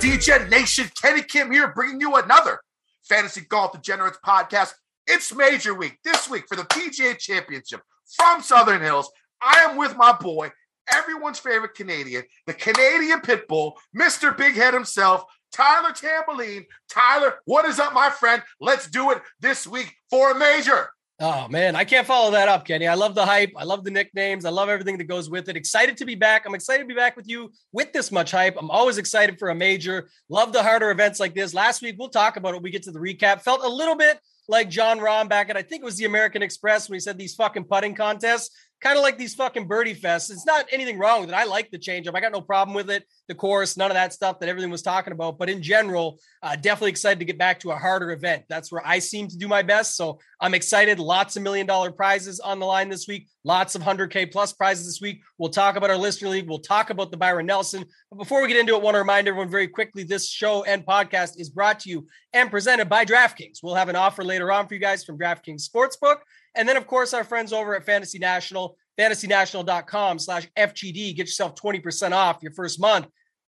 DJ Nation? Kenny Kim here, bringing you another Fantasy Golf Degenerates podcast. It's Major Week this week for the PGA Championship from Southern Hills. I am with my boy, everyone's favorite Canadian, the Canadian Pitbull, Mr. Big Head himself, Tyler Tamboline. Tyler, what is up, my friend? Let's do it this week for a major. Oh man, I can't follow that up, Kenny. I love the hype. I love the nicknames. I love everything that goes with it. Excited to be back. I'm excited to be back with you with this much hype. I'm always excited for a major. Love the harder events like this. Last week, we'll talk about it. We get to the recap. Felt a little bit like Jon Rahm back at I think it was the American Express when he said these fucking putting contests kind of like these fucking birdie fests. It's not anything wrong with it. I like the change up. I got no problem with it. The course, none of that stuff that everything was talking about. But in general, uh, definitely excited to get back to a harder event. That's where I seem to do my best. So I'm excited. Lots of million dollar prizes on the line this week. Lots of 100K plus prizes this week. We'll talk about our listener league. We'll talk about the Byron Nelson. But before we get into it, I want to remind everyone very quickly this show and podcast is brought to you and presented by DraftKings. We'll have an offer later on for you guys from DraftKings Sportsbook. And then, of course, our friends over at Fantasy National fantasynational.com slash FGD. Get yourself 20% off your first month.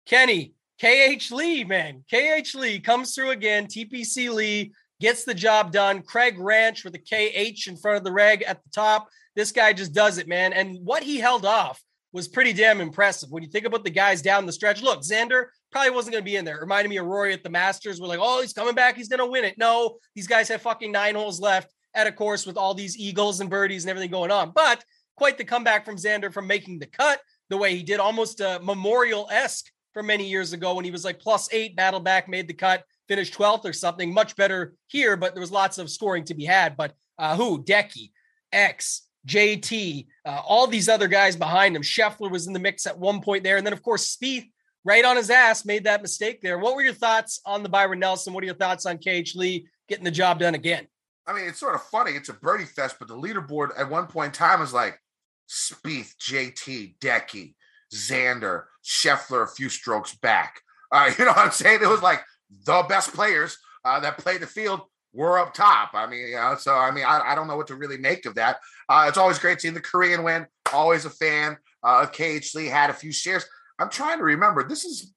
Kenny, KH Lee, man. KH Lee comes through again. TPC Lee gets the job done. Craig Ranch with the KH in front of the reg at the top. This guy just does it, man. And what he held off was pretty damn impressive. When you think about the guys down the stretch, look, Xander probably wasn't going to be in there. It reminded me of Rory at the Masters. We're like, oh, he's coming back. He's going to win it. No, these guys have fucking nine holes left at a course with all these eagles and birdies and everything going on. But quite the comeback from Xander from making the cut the way he did, almost a memorial esque from many years ago when he was like plus eight, battle back, made the cut, finished 12th or something. Much better here, but there was lots of scoring to be had. But uh, who? Decky, X, JT, uh, all these other guys behind him. Scheffler was in the mix at one point there. And then, of course, Spieth, right on his ass, made that mistake there. What were your thoughts on the Byron Nelson? What are your thoughts on KH Lee getting the job done again? I mean, it's sort of funny. It's a birdie fest, but the leaderboard at one point in time was like Spieth, JT, Decky, Xander, Scheffler, a few strokes back. Uh, you know what I'm saying? It was like the best players uh, that played the field were up top. I mean, you know, so I mean, I, I don't know what to really make of that. Uh, it's always great seeing the Korean win. Always a fan uh, of KH Lee. Had a few shares. I'm trying to remember. This is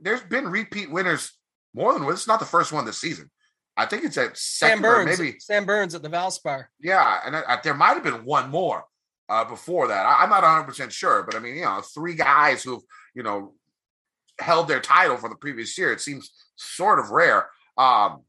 there's been repeat winners more than this. Is not the first one this season. I think it's at Sam Burns, maybe Sam Burns at the Valspar. Yeah, and I, I, there might have been one more uh, before that. I, am not 100 percent sure, but I mean, you know, three guys who've you know held their title for the previous year. It seems sort of rare. Um,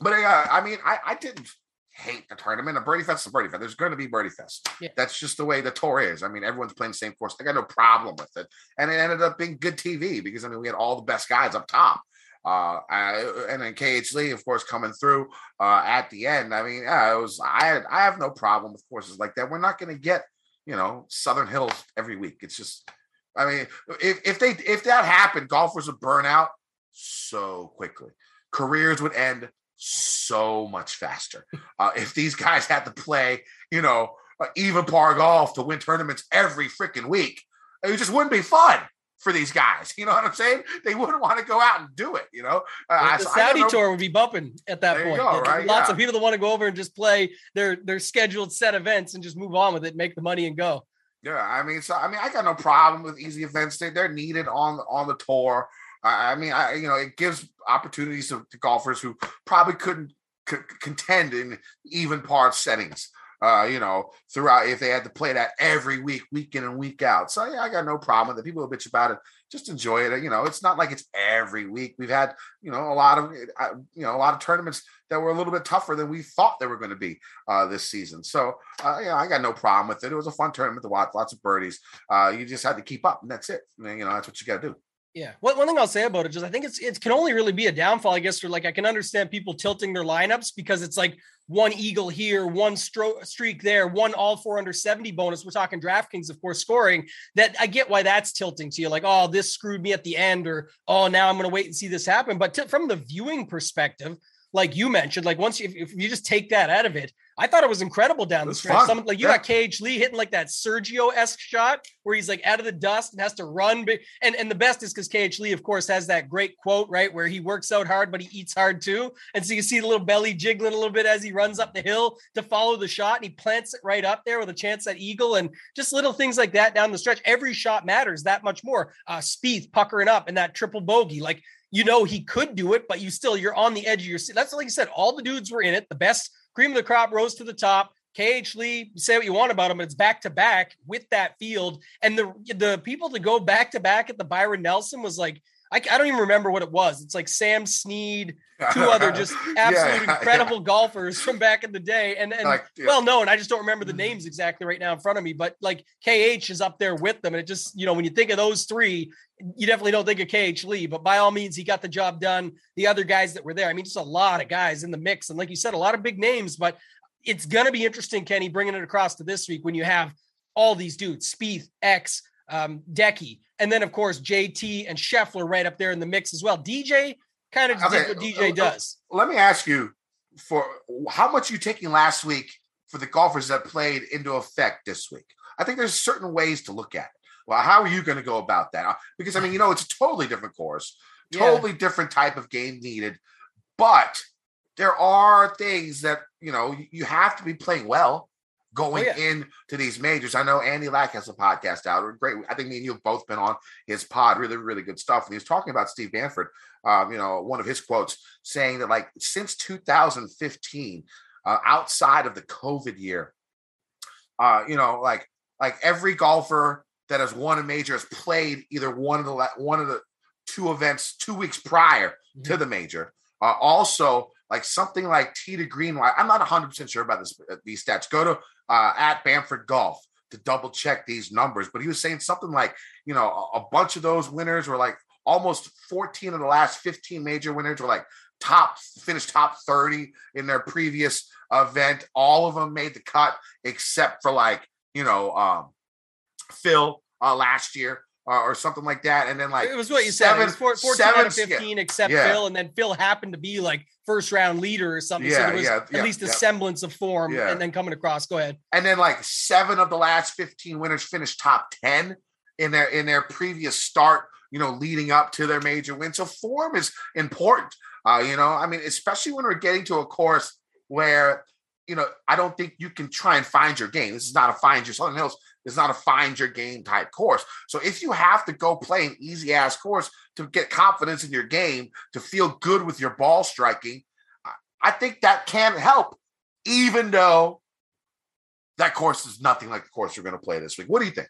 but uh, I mean, I, I didn't hate the tournament. A birdie fest is a birdie fest. There's going to be birdie fest. Yeah. That's just the way the tour is. I mean, everyone's playing the same course. I got no problem with it, and it ended up being good TV because I mean, we had all the best guys up top. Uh, I, and then KH Lee, of course, coming through uh, at the end. I mean, yeah, it was. I had, I have no problem with courses like that. We're not going to get you know, Southern Hills every week. It's just, I mean, if, if they if that happened, golfers would burn out so quickly. Careers would end so much faster. Uh, if these guys had to play, you know, uh, even par golf to win tournaments every freaking week, it just wouldn't be fun for these guys. You know what I'm saying? They wouldn't want to go out and do it. You know, uh, the so Saudi tour would be bumping at that point. Go, right? Lots yeah. of people that want to go over and just play their their scheduled set events and just move on with it, make the money and go. Yeah, I mean, so I mean, I got no problem with easy events. They they're needed on on the tour. I mean, I you know, it gives opportunities to, to golfers who probably couldn't c- contend in even par settings uh, you know, throughout if they had to play that every week, week in and week out. So yeah, I got no problem with it. People bitch about it. Just enjoy it. You know, it's not like it's every week. We've had, you know, a lot of, uh, you know, a lot of tournaments that were a little bit tougher than we thought they were going to be uh, this season. So uh, yeah, I got no problem with it. It was a fun tournament to watch. Lots of birdies. Uh, you just had to keep up, and that's it. you know, that's what you got to do. Yeah. One, one thing I'll say about it is I think it's it can only really be a downfall, I guess, for like I can understand people tilting their lineups because it's like one eagle here, one stro- streak there, one all four under 70 bonus. We're talking DraftKings, of course, scoring. That I get why that's tilting to you. Like, oh, this screwed me at the end, or oh, now I'm going to wait and see this happen. But t- from the viewing perspective, like you mentioned, like once you, if you just take that out of it, I thought it was incredible down the stretch. Some, like you yeah. got KH Lee hitting like that Sergio esque shot where he's like out of the dust and has to run. And and the best is because KH Lee, of course, has that great quote right where he works out hard but he eats hard too. And so you see the little belly jiggling a little bit as he runs up the hill to follow the shot, and he plants it right up there with a chance at eagle and just little things like that down the stretch. Every shot matters that much more. Uh, Spieth puckering up and that triple bogey, like you know he could do it, but you still you're on the edge of your seat. That's like you said, all the dudes were in it. The best cream of the crop rose to the top. KH Lee, say what you want about him, but it's back to back with that field. And the the people to go back to back at the Byron Nelson was like, I, I don't even remember what it was. It's like Sam Snead, two other just absolute yeah, incredible yeah. golfers from back in the day. And, and like, yeah. well known. I just don't remember the mm-hmm. names exactly right now in front of me, but like KH is up there with them. And it just, you know, when you think of those three, you definitely don't think of KH Lee, but by all means, he got the job done. The other guys that were there, I mean, just a lot of guys in the mix. And like you said, a lot of big names, but it's going to be interesting, Kenny, bringing it across to this week when you have all these dudes, Spieth, X, um, Decky, and then of course JT and Scheffler right up there in the mix as well. DJ kind of okay. did what DJ uh, uh, does. Let me ask you for how much you taking last week for the golfers that played into effect this week. I think there's certain ways to look at it. Well, how are you going to go about that? Because I mean, you know, it's a totally different course, totally yeah. different type of game needed, but there are things that you know you have to be playing well going oh, yeah. into these majors. I know Andy Lack has a podcast out. Great. I think me and you have both been on his pod. Really, really good stuff. And he was talking about Steve Bamford. Um, you know, one of his quotes saying that like since 2015, uh, outside of the COVID year, uh, you know, like like every golfer that has won a major has played either one of the one of the two events two weeks prior mm-hmm. to the major. Uh, also, like something like T to green. I'm not 100 percent sure about this uh, these stats. Go to uh, at Bamford Golf to double check these numbers, but he was saying something like, you know, a, a bunch of those winners were like almost 14 of the last 15 major winners were like top finished top 30 in their previous event. All of them made the cut except for like, you know, um, Phil uh, last year uh, or something like that. And then like it was what you said. It was 14 seven, out of 15 yeah. except yeah. Phil. And then Phil happened to be like first round leader or something. Yeah, so there was yeah, at least a semblance of form and then coming across. Go ahead. And then like seven of the last 15 winners finished top 10 in their in their previous start, you know, leading up to their major win. So form is important. Uh, you know, I mean, especially when we're getting to a course where you know, I don't think you can try and find your game. This is not a find your Southern Hills it's not a find your game type course. So if you have to go play an easy ass course to get confidence in your game, to feel good with your ball striking, I think that can help, even though that course is nothing like the course you're going to play this week. What do you think?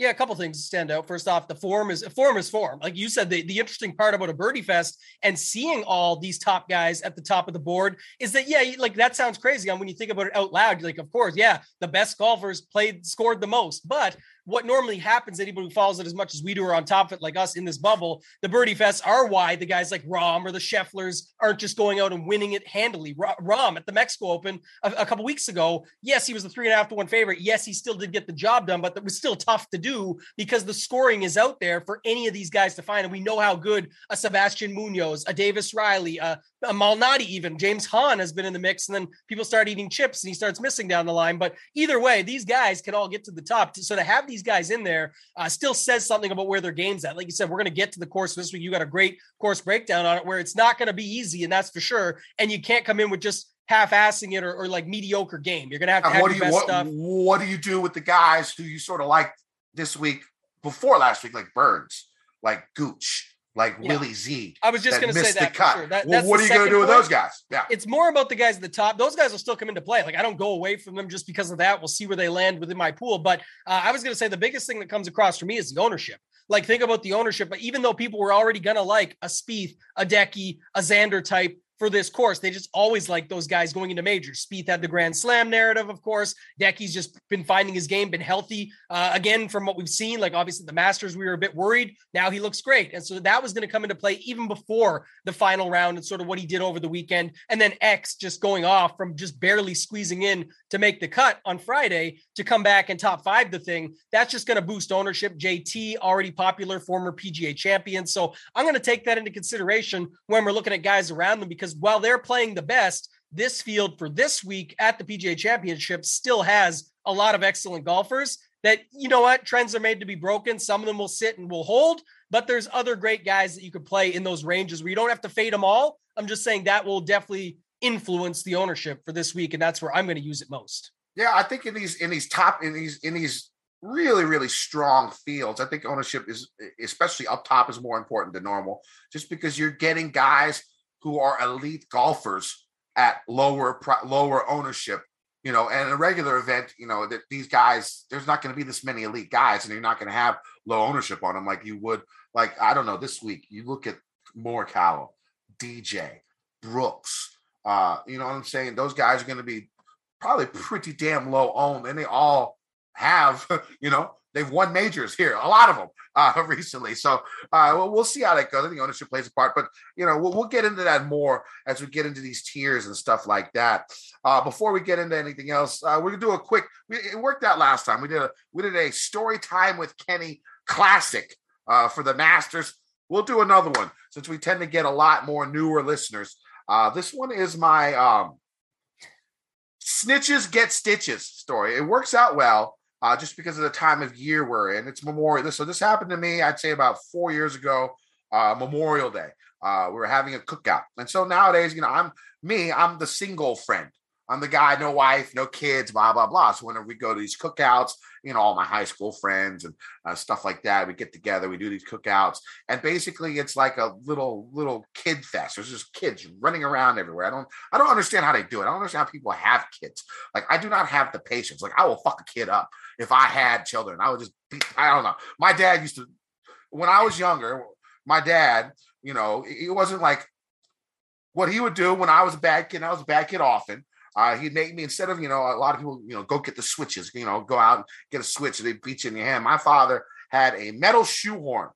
Yeah, a couple things stand out. First off, the form is form is form. Like you said, the, the interesting part about a birdie fest and seeing all these top guys at the top of the board is that yeah, like that sounds crazy. And when you think about it out loud, like, of course, yeah, the best golfers played scored the most. But what normally happens, anybody who follows it as much as we do are on top of it, like us in this bubble, the birdie fests are why the guys like Rahm or the Schefflers aren't just going out and winning it handily. Rahm at the Mexico Open a, a couple weeks ago, yes, he was the three and a half to one favorite. Yes, he still did get the job done, but it was still tough to do because the scoring is out there for any of these guys to find. And we know how good a Sebastian Munoz, a Davis Riley, a, a Malnati, even James Hahn has been in the mix. And then people start eating chips and he starts missing down the line. But either way, these guys can all get to the top. So to have these guys in there uh, still says something about where their game's at. Like you said, we're going to get to the course this week. You got a great course breakdown on it where it's not going to be easy, and that's for sure. And you can't come in with just half-assing it or, or like mediocre game. You're going to have to have what do you, what, stuff. What do you do with the guys who you sort of like this week before last week, like Burns, like Gooch? Like yeah. Willie Z. I was just going to say that. Sure. that well, what are you going to do with those guys? Yeah, it's more about the guys at the top. Those guys will still come into play. Like I don't go away from them just because of that. We'll see where they land within my pool. But uh, I was going to say the biggest thing that comes across for me is the ownership. Like think about the ownership. But even though people were already going to like a Spieth, a Decky, a Xander type, for this course. They just always like those guys going into majors. Spieth had the Grand Slam narrative, of course. Decky's just been finding his game, been healthy. Uh, again, from what we've seen, like obviously the Masters, we were a bit worried. Now he looks great. And so that was going to come into play even before the final round and sort of what he did over the weekend. And then X just going off from just barely squeezing in to make the cut on Friday to come back and top five the thing. That's just going to boost ownership. JT, already popular, former PGA champion. So I'm going to take that into consideration when we're looking at guys around them because because while they're playing the best, this field for this week at the PGA Championship still has a lot of excellent golfers that, you know what, trends are made to be broken. Some of them will sit and will hold, but there's other great guys that you could play in those ranges where you don't have to fade them all. I'm just saying that will definitely influence the ownership for this week. And that's where I'm going to use it most. Yeah, I think in these in these top in these in these really really strong fields, I think ownership is especially up top is more important than normal, just because you're getting guys who are elite golfers at lower lower ownership you know, and a regular event, you know, that these guys, there's not going to be this many elite guys, and you're not going to have low ownership on them like you would, like I don't know, this week. You look at Morikawa, DJ, Brooks, uh, you know what I'm saying? Those guys are going to be probably pretty damn low owned, and they all have, you know, they've won majors here, a lot of them uh, recently. So uh, well, see how that goes. I think ownership plays a part, but you know we'll, we'll get into that more as we get into these tiers and stuff like that. Uh, before we get into anything else, uh, we're gonna do a quick. We, it worked out last time. We did a we did a story time with Kenny classic uh, for the Masters. We'll do another one since we tend to get a lot more newer listeners. Uh, this one is my um, snitches get stitches story. It works out well uh, just because of the time of year we're in. It's Memorial. So this happened to me, I'd say about four years ago, uh, Memorial Day. Uh, we were having a cookout, and so nowadays, you know, I'm me. I'm the single friend. I'm the guy, no wife, no kids, blah blah blah. So whenever we go to these cookouts, you know, all my high school friends and uh, stuff like that, we get together, we do these cookouts, and basically it's like a little little kid fest. There's just kids running around everywhere. I don't I don't understand how they do it. I don't understand how people have kids. Like I do not have the patience. Like I will fuck a kid up if I had children. I would just be, I don't know. My dad used to when I was younger. My dad, you know, it wasn't like what he would do when I was a bad kid. I was a bad kid often uh, he'd make me instead of you know a lot of people you know go get the switches, you know, go out and get a switch and they beat you in your hand. My father had a metal shoehorn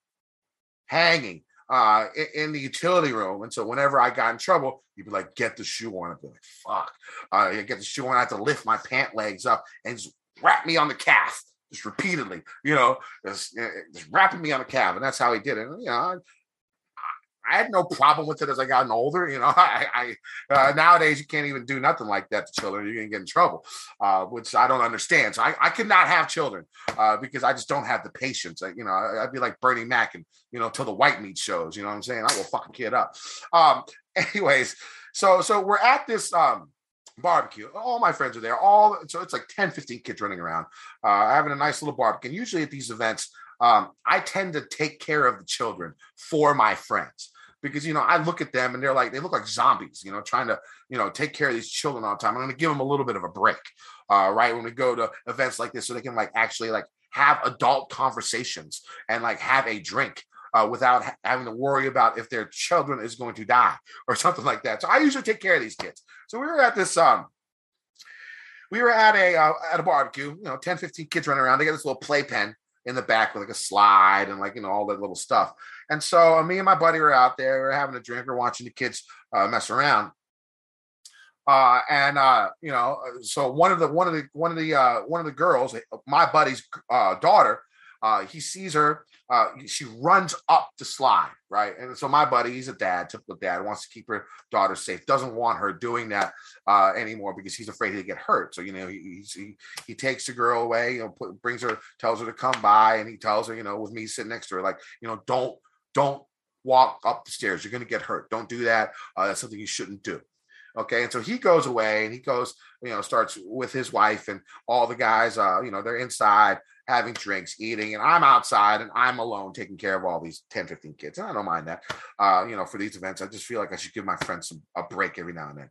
hanging uh, in, in, the utility room, and so whenever I got in trouble, he'd be like, "Get the shoehorn." I'd be like, "Fuck!" Uh, he'd get the shoehorn. I had to lift my pant legs up and wrap me on the calf just repeatedly, you know, just, just, wrapping me on the calf, and that's how he did it. And, you know, I had no problem with it as I gotten older. You know, I, I uh, nowadays you can't even do nothing like that to children. You're gonna get in trouble, uh, which I don't understand. So I, I could not have children uh, because I just don't have the patience. I, you know, I, would be like Bernie Mac and you know till the white meat shows. You know what I'm saying? I will fuck a kid up. Um, anyways, so so we're at this um, barbecue. All my friends are there. All so it's like 10, 15 kids running around, uh, having a nice little barbecue. And usually at these events, um, I tend to take care of the children for my friends because you know I look at them and they're like they look like zombies, you know, trying to you know take care of these children all the time. I'm going to give them a little bit of a break, uh, right? When we go to events like this, so they can like actually like have adult conversations and like have a drink. Uh, without ha- having to worry about if their children is going to die or something like that. So I usually take care of these kids. So we were at this um we were at a uh, at a barbecue, you know, 10 15 kids running around. They got this little playpen in the back with like a slide and like you know all that little stuff. And so uh, me and my buddy were out there, we were having a drink, are watching the kids uh, mess around. Uh, and uh, you know, uh, so one of the one of the one of the uh, one of the girls, my buddy's uh, daughter, uh, he sees her. Uh, she runs up the slide, right? And so my buddy, he's a dad, typical dad, wants to keep her daughter safe. Doesn't want her doing that uh, anymore because he's afraid he'll get hurt. So you know, he he, he takes the girl away, you know, put, brings her, tells her to come by, and he tells her, you know, with me sitting next to her, like, you know, don't don't walk up the stairs. You're going to get hurt. Don't do that. Uh, that's something you shouldn't do. Okay. And so he goes away and he goes, you know, starts with his wife and all the guys, uh, you know, they're inside having drinks, eating, and I'm outside and I'm alone taking care of all these 10, 15 kids. And I don't mind that. Uh, you know, for these events, I just feel like I should give my friends some, a break every now and then.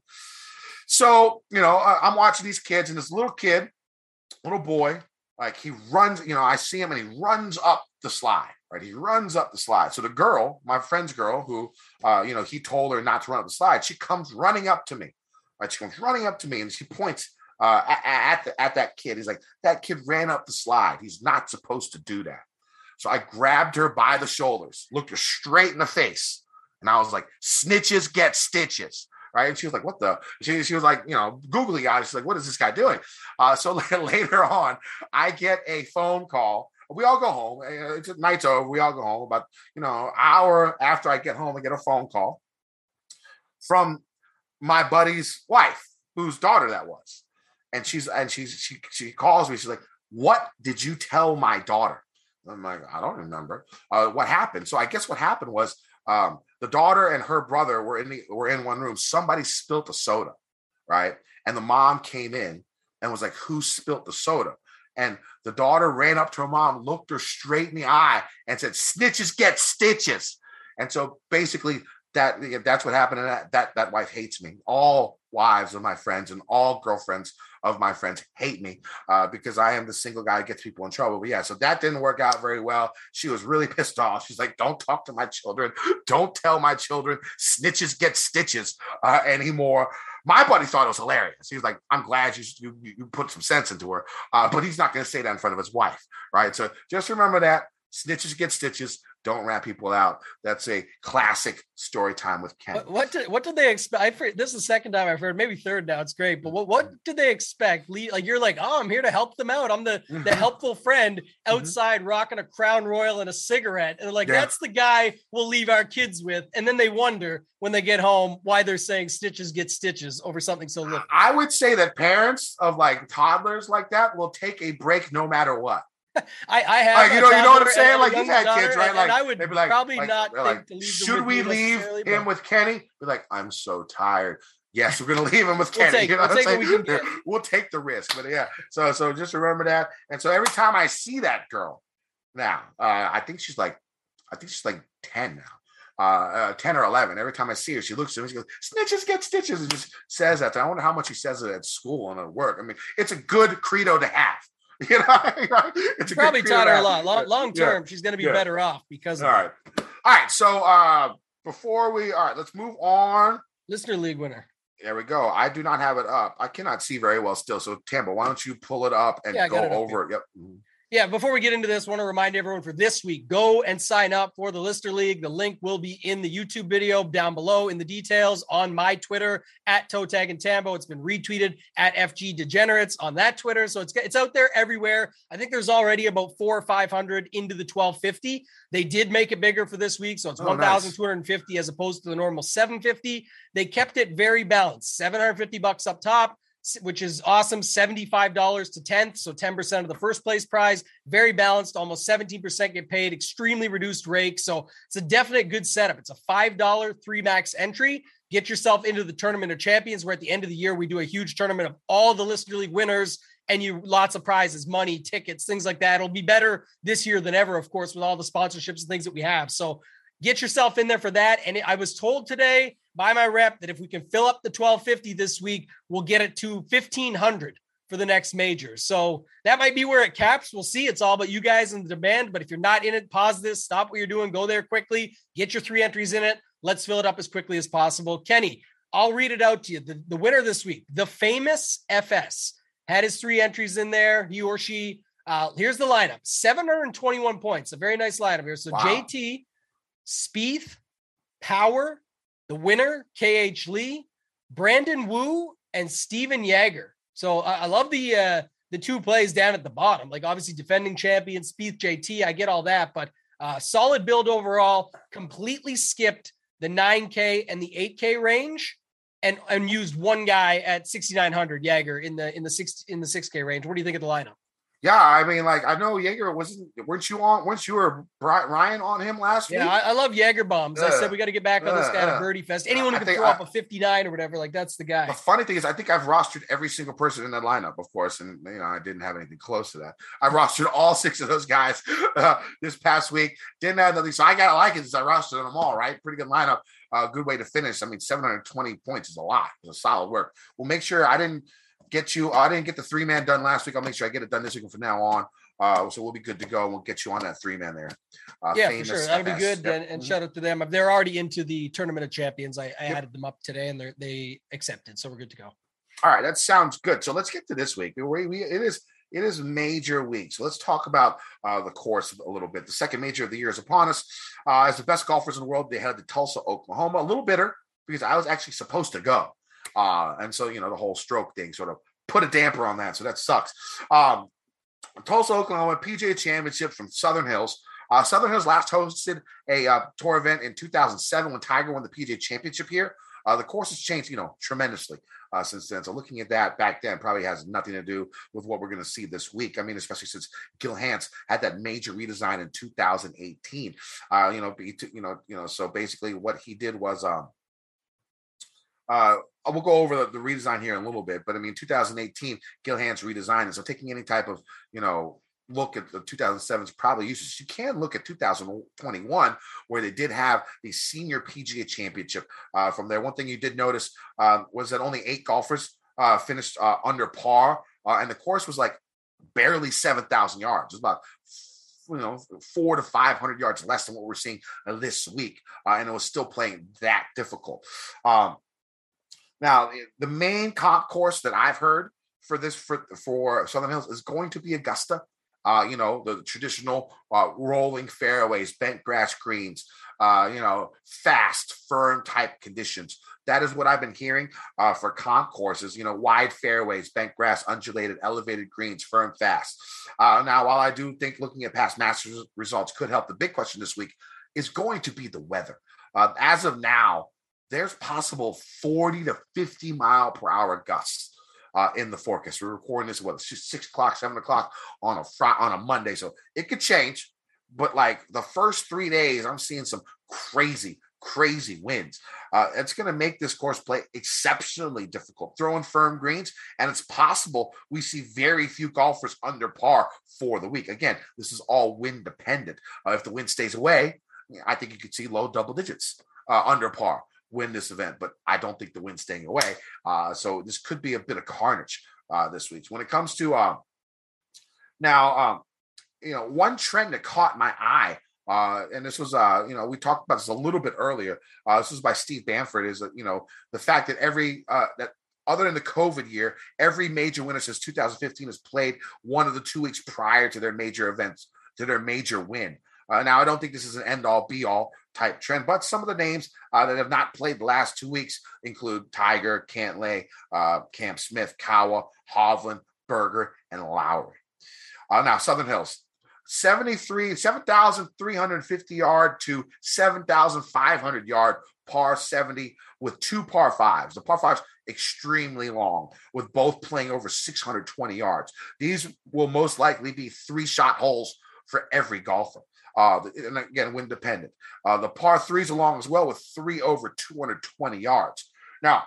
So, you know, I'm watching these kids and this little kid, little boy, like he runs, you know, I see him and he runs up the slide right? He runs up the slide. So the girl, my friend's girl, who, uh, you know, he told her not to run up the slide, she comes running up to me, right? She comes running up to me and she points uh, at, the, at that kid. He's like, that kid ran up the slide. He's not supposed to do that. So I grabbed her by the shoulders, looked her straight in the face, and I was like, snitches get stitches right? And she was like, "What the?" She, she was like, you know, googly eyes. She's like, "What is this guy doing?" Uh, so later on, I get a phone call we all go home. Eh, it's night's over. We all go home. About you know, hour after I get home, I get a phone call from my buddy's wife, whose daughter that was. And she's and she's she she calls me. She's like, "What did you tell my daughter?" I'm like, "I don't remember uh, what happened." So I guess what happened was um, the daughter and her brother were in the were in one room. Somebody spilt a soda, right? And the mom came in and was like, "Who spilt the soda?" And the daughter ran up to her mom, looked her straight in the eye, and said, "Snitches get stitches." And so basically, that that's what happened and that, that that wife hates me. All wives of my friends and all girlfriends of my friends hate me uh, because i am the single guy that gets people in trouble. But yeah so that didn't work out very well. She was really pissed off. She's like don't talk to my children. Don't tell my children. Snitches get stitches uh, anymore. My buddy thought it was hilarious. He was like, "I'm glad you you, you put some sense into her," uh, but he's not going to say that in front of his wife, right? So just remember that. Snitches get stitches. Don't rat people out. That's a classic story time with Ken. What, what did what did they expect? this is the second time I've heard, maybe third now. It's great, but what what mm-hmm. did they expect? Like you're like, oh, I'm here to help them out. I'm the the mm-hmm. helpful friend mm-hmm. outside mm-hmm. rocking a Crown Royal and a cigarette, and like, yeah. that's the guy we'll leave our kids with. And then they wonder when they get home why they're saying stitches get stitches over something so little. I would say that parents of like toddlers like that will take a break no matter what. I, I have like, you know you know what I'm saying. Like you've had kids, right? Like I would like, probably like, not like, think to leave. Should we leave him but... with Kenny? Be like, I'm so tired. Yes, we're gonna leave him with Kenny. We'll take, you know we'll, take we we'll take the risk, but yeah. So so just remember that. And so every time I see that girl, now uh, I think she's like, I think she's like ten now. Uh, uh, 10 or 11. Every time I see her, she looks at me, she goes, Snitches get stitches, and just says that. I wonder how much she says it at school and at work. I mean, it's a good credo to have. You know, it's probably taught her a lot. Long, long term, yeah. she's going to be yeah. better off because. All right, all right. So uh before we, all right, let's move on. Listener League winner. There we go. I do not have it up. I cannot see very well still. So Tambo, why don't you pull it up and yeah, go over it? Yep. Yeah, before we get into this, I want to remind everyone for this week, go and sign up for the Listener League. The link will be in the YouTube video down below in the details on my Twitter at Toe Tag and Tambo. It's been retweeted at FG Degenerates on that Twitter. So it's it's out there everywhere. I think there's already about four or 500 into the 1250. They did make it bigger for this week. So it's oh, 1,250 nice. as opposed to the normal 750. They kept it very balanced 750 bucks up top which is awesome. $75 to 10th. So 10% of the first place prize. Very balanced. Almost 17% get paid. Extremely reduced rake. So it's a definite good setup. It's a $5 three max entry. Get yourself into the tournament of champions where at the end of the year, we do a huge tournament of all the Listener League winners and you lots of prizes, money, tickets, things like that. It'll be better this year than ever, of course, with all the sponsorships and things that we have. So get yourself in there for that. And I was told today by my rep that if we can fill up the 1250 this week, we'll get it to 1500 for the next major. So that might be where it caps. We'll see. It's all about you guys and the demand. But if you're not in it, pause this, stop what you're doing, go there quickly, get your three entries in it. Let's fill it up as quickly as possible. Kenny, I'll read it out to you. The, the winner this week, the famous FS, had his three entries in there, he or she. Uh, here's the lineup 721 points. A very nice lineup here. So wow. JT, Spieth, Power, the winner, KH Lee, Brandon Wu, and Stephan Jaeger. So I, I love the uh, the two plays down at the bottom. Like obviously defending champion, Spieth JT. I get all that, but uh, solid build overall. Completely skipped the 9K and the 8K range, and and used one guy at 6,900 Jaeger in the in the six in the 6K range. What do you think of the lineup? Yeah, I mean, like I know Jaeger wasn't. weren't you on? Weren't you or Ryan on him last yeah, week? Yeah, I, I, love Jaeger bombs. Uh, I said we got to get back on this guy uh, at Birdie Fest. Anyone who can throw I, up a fifty nine or whatever, like that's the guy. The funny thing is, I think I've rostered every single person in that lineup, of course, and you know I didn't have anything close to that. I rostered all six of those guys uh, this past week. Didn't have nothing, so I gotta like it since I rostered them all. Right, pretty good lineup. A uh, good way to finish. I mean, seven hundred twenty points is a lot. It's a solid work. We'll make sure I didn't get you. I didn't get the three man done last week. I'll make sure I get it done this week from now on. Uh, so we'll be good to go. We'll get you on that three man there. Uh, yeah, for sure. That'll be good. Yep. And, and mm-hmm. shout out to them. They're already into the tournament of champions. I, I yep. added them up today, and they they accepted. So we're good to go. All right, that sounds good. So let's get to this week. We, we it is it is major week. So let's talk about uh, the course a little bit. The second major of the year is upon us. Uh, as the best golfers in the world, they headed to Tulsa, Oklahoma. A little bitter because I was actually supposed to go. Uh, and so, you know, the whole stroke thing sort of put a damper on that. So that sucks. Um, Tulsa, Oklahoma PGA Championship from Southern Hills. Uh, Southern Hills last hosted a uh, tour event in 2007 when Tiger won the PGA Championship here. Uh, the course has changed, you know, tremendously uh, since then. So looking at that back then probably has nothing to do with what we're going to see this week. I mean, especially since Gil Hanse had that major redesign in 2018. Uh, you know, be you know, you know. So basically, what he did was, um, uh, we'll go over the, the, redesign here in a little bit, but I mean, 2018, Gil Hanse redesigned it. So taking any type of, you know, look at the 2007's probably uses. You can look at 2021, where they did have the senior PGA championship uh, from there. One thing you did notice um, was that only eight golfers uh, finished uh, under par, uh, and the course was like barely 7,000 yards. It was about you know four to 500 yards less than what we're seeing uh, this week, uh, and it was still playing that difficult. Um, now, the main comp course that I've heard for this for for Southern Hills is going to be Augusta uh, you know, the traditional uh, rolling fairways, bent grass greens, uh, you know, fast, firm type conditions. That is what I've been hearing uh, for comp courses, you know, wide fairways, bent grass, undulated, elevated greens, firm, fast. Uh, now, while I do think looking at past Masters results could help, the big question this week is going to be the weather. Uh, as of now, there's possible 40 to 50 mile per hour gusts uh, in the forecast. We're recording this what six o'clock, seven o'clock on a Friday, on a Monday, so it could change. But like the first three days, I'm seeing some crazy, crazy winds. Uh, it's going to make this course play exceptionally difficult. Throwing firm greens, and it's possible we see very few golfers under par for the week. Again, this is all wind dependent. Uh, if the wind stays away, I think you could see low double digits uh, under par win this event, but I don't think the win's staying away. Uh, so this could be a bit of carnage uh, this week. When it comes to uh, now, um, you know, one trend that caught my eye, uh, and this was, uh, you know, we talked about this a little bit earlier. Uh, this was by Steve Bamford. Is that you know the fact that every uh, that other than the COVID year, every major winner since 2015 has played one of the two weeks prior to their major events, to their major win. Uh, now, I don't think this is an end all be all type trend, but some of the names uh, that have not played the last two weeks include Tiger, Cantlay, uh, Cam Smith, Kawa, Hovland, Berger, and Lowry. Uh, now, Southern Hills, 73, 7,350 yard to 7,500 yard par 70 with two par fives. The par fives extremely long, with both playing over 620 yards. These will most likely be three shot holes for every golfer. Uh, and again, wind dependent. Uh, the par threes along as well with three over 220 yards. Now,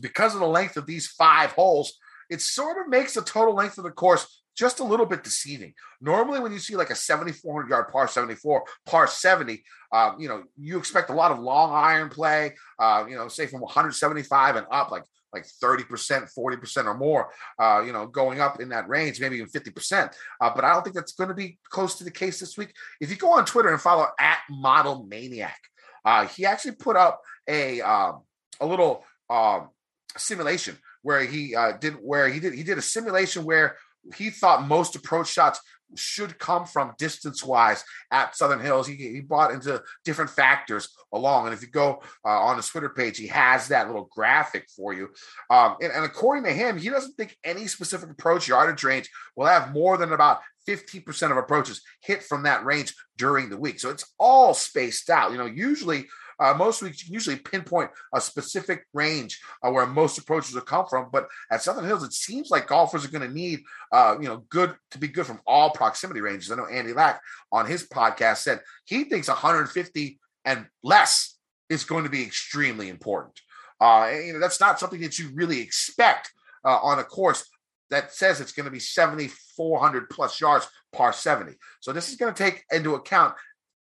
because of the length of these five holes, it sort of makes the total length of the course just a little bit deceiving. Normally, when you see like a 7,400 yard par 74, par 70, um, you know, you expect a lot of long iron play, uh, you know, say from 175 and up, like like 30%, 40% or more, uh, you know, going up in that range, maybe even 50%. Uh, but I don't think that's going to be close to the case this week. If you go on Twitter and follow at Model Maniac, uh, he actually put up a um, a little um, simulation where he uh, did where he did he did a simulation where he thought most approach shots should come from distance wise at Southern Hills. He, he bought into different factors along. And if you go uh, on his Twitter page, he has that little graphic for you. Um, and, and, according to him, he doesn't think any specific approach yardage range will have more than about 15% of approaches hit from that range during the week. So it's all spaced out. You know, usually uh, most weeks you can usually pinpoint a specific range uh, where most approaches will come from, but at Southern Hills, it seems like golfers are going to need, uh, you know, good to be good from all proximity ranges. I know Andy Lack on his podcast said he thinks 150 and less is going to be extremely important. Uh, and, you know, that's not something that you really expect uh, on a course that says it's going to be 7,400 plus yards par 70. So this is going to take into account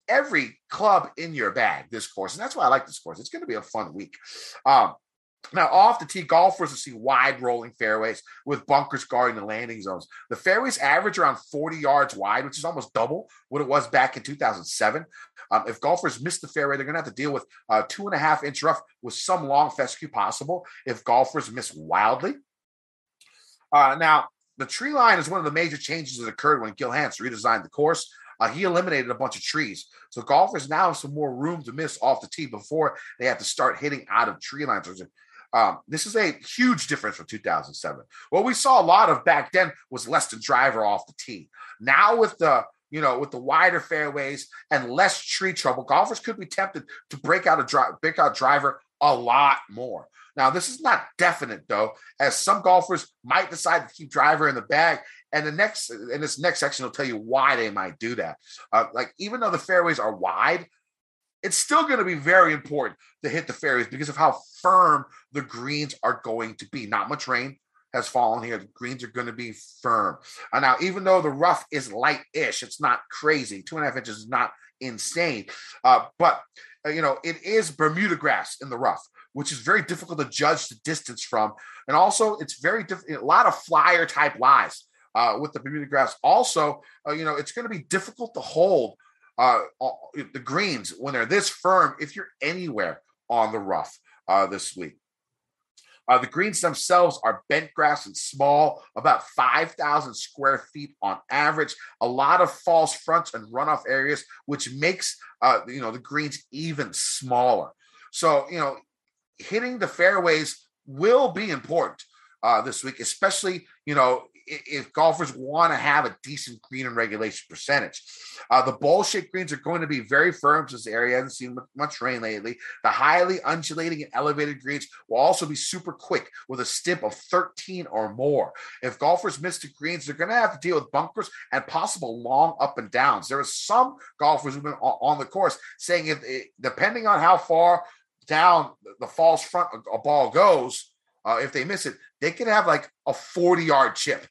every club in your bag this course. And that's why I like this course. It's going to be a fun week. Um, now, off the tee, golfers will see wide rolling fairways with bunkers guarding the landing zones. The fairways average around 40 yards wide, which is almost double what it was back in 2007. Um, if golfers miss the fairway, they're going to have to deal with uh, two and a half inch rough with some long fescue possible if golfers miss wildly. Uh, now, the tree line is one of the major changes that occurred when Gil Hanse redesigned the course. Uh, he eliminated a bunch of trees. So golfers now have some more room to miss off the tee before they have to start hitting out of tree lines. Um, this is a huge difference from 2007. What we saw a lot of back then was less than driver off the tee. Now with the you know, with the wider fairways and less tree trouble, golfers could be tempted to break out a drive, break out driver a lot more. Now, this is not definite though, as some golfers might decide to keep driver in the bag. And the next in this next section will tell you why they might do that. Uh, like even though the fairways are wide, it's still going to be very important to hit the fairways because of how firm the greens are going to be. Not much rain has fallen here. The greens are going to be firm. And now, even though the rough is light-ish, it's not crazy. Two and a half inches is not insane. Uh, but uh, you know, it is Bermuda grass in the rough which is very difficult to judge the distance from. And also, it's very difficult, a lot of flyer type lies uh, with the Bermuda grass. Also, uh, you know, it's going to be difficult to hold uh, the greens when they're this firm if you're anywhere on the rough uh, this week. Uh, the greens themselves are bent grass and small, about 5,000 square feet on average. A lot of false fronts and runoff areas, which makes uh, you know the greens even smaller. So you know hitting the fairways will be important uh, this week, especially you know if golfers want to have a decent green and regulation percentage. Uh, the bowl shaped greens are going to be very firm since the area hasn't seen much rain lately. The highly undulating and elevated greens will also be super quick with a stimp of 13 or more. If golfers miss the greens, they're going to have to deal with bunkers and possible long up and downs. There are some golfers who've been on the course saying if depending on how far down the false front a ball goes, uh, if they miss it, they can have like a 40 yard chip,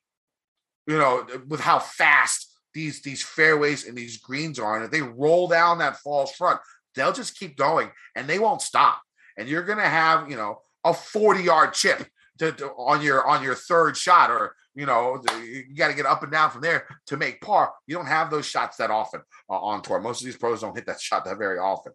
you know, with how fast these these fairways and these greens are. And if they roll down that false front, they'll just keep going and they won't stop. And you're gonna have, you know, a 40 yard chip to, to, on your on your third shot or you know, you got to get up and down from there to make par. You don't have those shots that often uh, on tour. Most of these pros don't hit that shot that very often.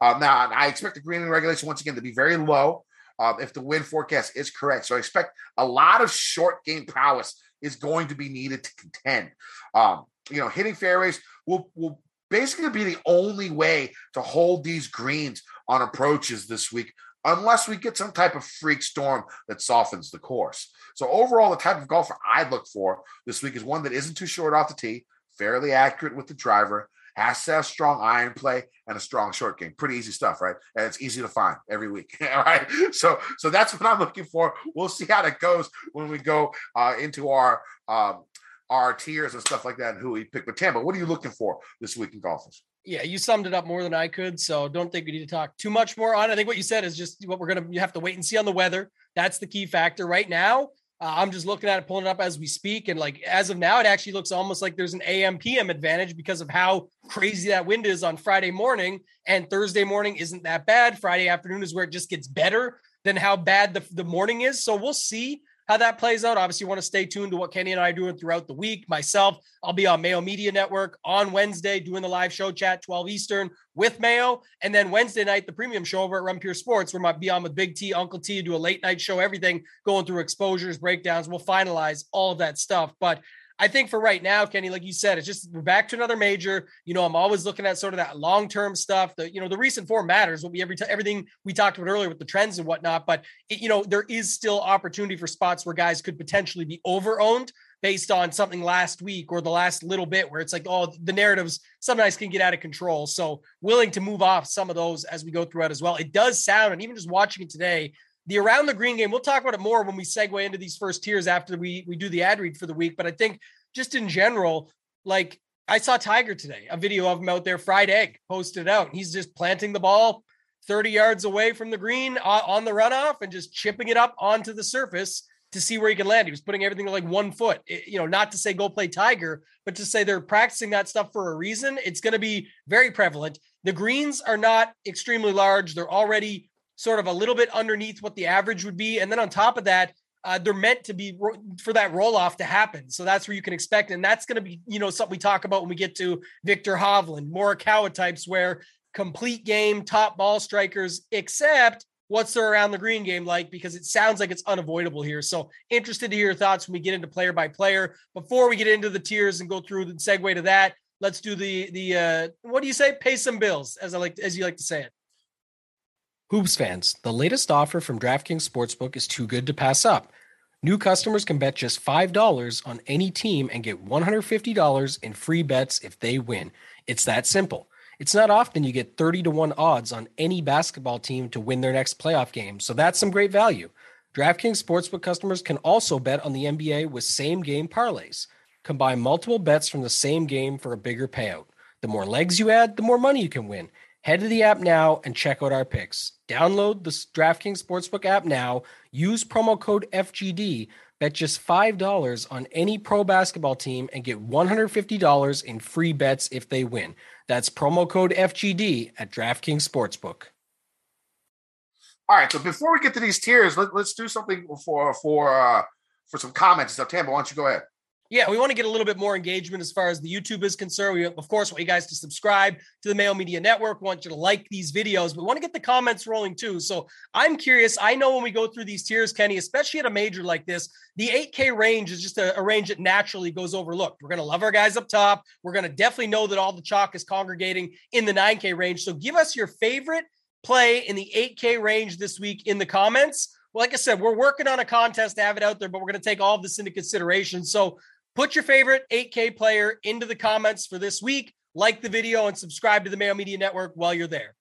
Um, now, I expect the green regulation once again to be very low um, if the wind forecast is correct. So I expect a lot of short game prowess is going to be needed to contend. Um, you know, hitting fairways will will basically be the only way to hold these greens on approaches this week unless we get some type of freak storm that softens the course. So overall, the type of golfer I'd look for this week is one that isn't too short off the tee, fairly accurate with the driver, has to have strong iron play and a strong short game. Pretty easy stuff, right? And it's easy to find every week. All right. So so that's what I'm looking for. We'll see how that goes when we go uh, into our um, our tiers and stuff like that and who we pick. But Tambo, what are you looking for this week in golfers? Yeah, you summed it up more than I could. So don't think we need to talk too much more on. I think what you said is just what we're gonna you have to wait and see on the weather. That's the key factor right now. Uh, I'm just looking at it, pulling it up as we speak, and like as of now, it actually looks almost like there's an AM PM advantage because of how crazy that wind is on Friday morning, and Thursday morning isn't that bad. Friday afternoon is where it just gets better than how bad the, the morning is. So we'll see how that plays out. Obviously, you want to stay tuned to what Kenny and I are doing throughout the week. Myself, I'll be on Mayo Media Network on Wednesday doing the live show chat 12 Eastern with Mayo. And then Wednesday night, the premium show over at Run Pure Sports, where I might be on with Big T, Uncle T, do a late night show, everything going through exposures, breakdowns. We'll finalize all of that stuff. But I think for right now, Kenny, like you said, it's just we're back to another major. You know, I'm always looking at sort of that long term stuff. The you know the recent form matters. What we every t- everything we talked about earlier with the trends and whatnot. But it, you know, there is still opportunity for spots where guys could potentially be over owned based on something last week or the last little bit where it's like, oh, the narratives sometimes can get out of control. So willing to move off some of those as we go throughout as well. It does sound, and even just watching it today, the around the green game we'll talk about it more when we segue into these first tiers after we we do the ad read for the week but i think just in general like i saw tiger today a video of him out there fried egg posted out he's just planting the ball 30 yards away from the green on the runoff and just chipping it up onto the surface to see where he can land. He was putting everything like one foot. It, you know, not to say go play Tiger, but to say they're practicing that stuff for a reason. It's going to be very prevalent. The greens are not extremely large. They're already sort of a little bit underneath what the average would be. And then on top of that, uh, they're meant to be ro- for that roll off to happen. So that's where you can expect. And that's going to be, you know, something we talk about when we get to Viktor Hovland, Morikawa types where complete game, top ball strikers, except what's their around the green game like? Because it sounds like it's unavoidable here. So interested to hear your thoughts when we get into player by player. Before we get into the tiers and go through the segue to that, let's do the, the, uh, what do you say? Pay some bills as I like, as you like to say it. Hoops fans, the latest offer from DraftKings Sportsbook is too good to pass up. New customers can bet just $5 on any team and get $150 in free bets if they win. It's that simple. It's not often you get 30 to 1 odds on any basketball team to win their next playoff game, so that's some great value. DraftKings Sportsbook customers can also bet on the NBA with same game parlays. Combine multiple bets from the same game for a bigger payout. The more legs you add, the more money you can win. Head to the app now and check out our picks. Download the DraftKings Sportsbook app now. Use promo code FGD. Bet just $5 on any pro basketball team and get $150 in free bets if they win. That's promo code FGD at DraftKings Sportsbook. All right, so before we get to these tiers, let, us do something for for uh, for some comments So, Tambo, why don't you go ahead? Yeah, we want to get a little bit more engagement as far as the YouTube is concerned. We, of course, want you guys to subscribe to the Mayo Media Network. We want you to like these videos, but we want to get the comments rolling too. So I'm curious. I know when we go through these tiers, Kenny, especially at a major like this, the 8K range is just a, a range that naturally goes overlooked. We're going to love our guys up top. We're going to definitely know that all the chalk is congregating in the 9K range. So give us your favorite play in the 8K range this week in the comments. Like I said, we're working on a contest to have it out there, but we're going to take all of this into consideration. So Put your favorite 8K player into the comments for this week. Like the video and subscribe to the Mayo Media Network while you're there.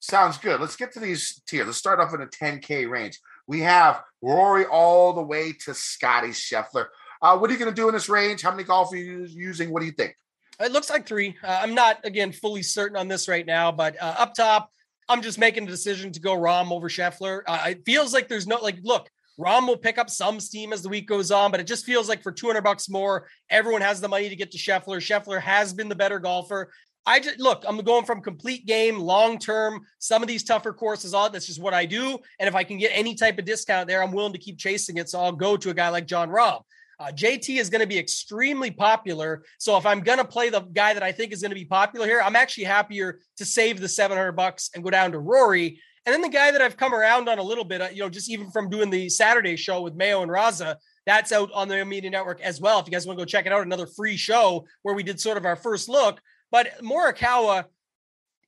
Sounds good. Let's get to these tiers. Let's start off in a 10K range. We have Rory all the way to Scotty Scheffler. Uh, what are you going to do in this range? How many golf are you using? What do you think? It looks like three. Uh, I'm not, again, fully certain on this right now, but uh, up top, I'm just making a decision to go Rahm over Scheffler. Uh, it feels like there's no, like, look, Rahm will pick up some steam as the week goes on, but it just feels like for 200 bucks more, everyone has the money to get to Scheffler. Scheffler has been the better golfer. I just look, I'm going from complete game, long term, some of these tougher courses on. That's just what I do. And if I can get any type of discount there, I'm willing to keep chasing it. So I'll go to a guy like Jon Rahm. Uh, JT is going to be extremely popular. So if I'm going to play the guy that I think is going to be popular here, I'm actually happier to save the 700 bucks and go down to Rory and then the guy that I've come around on a little bit, uh, you know, just even from doing the Saturday show with Mayo and Raza, that's out on the Media Network as well. If you guys want to go check it out, another free show where we did sort of our first look. But Morikawa,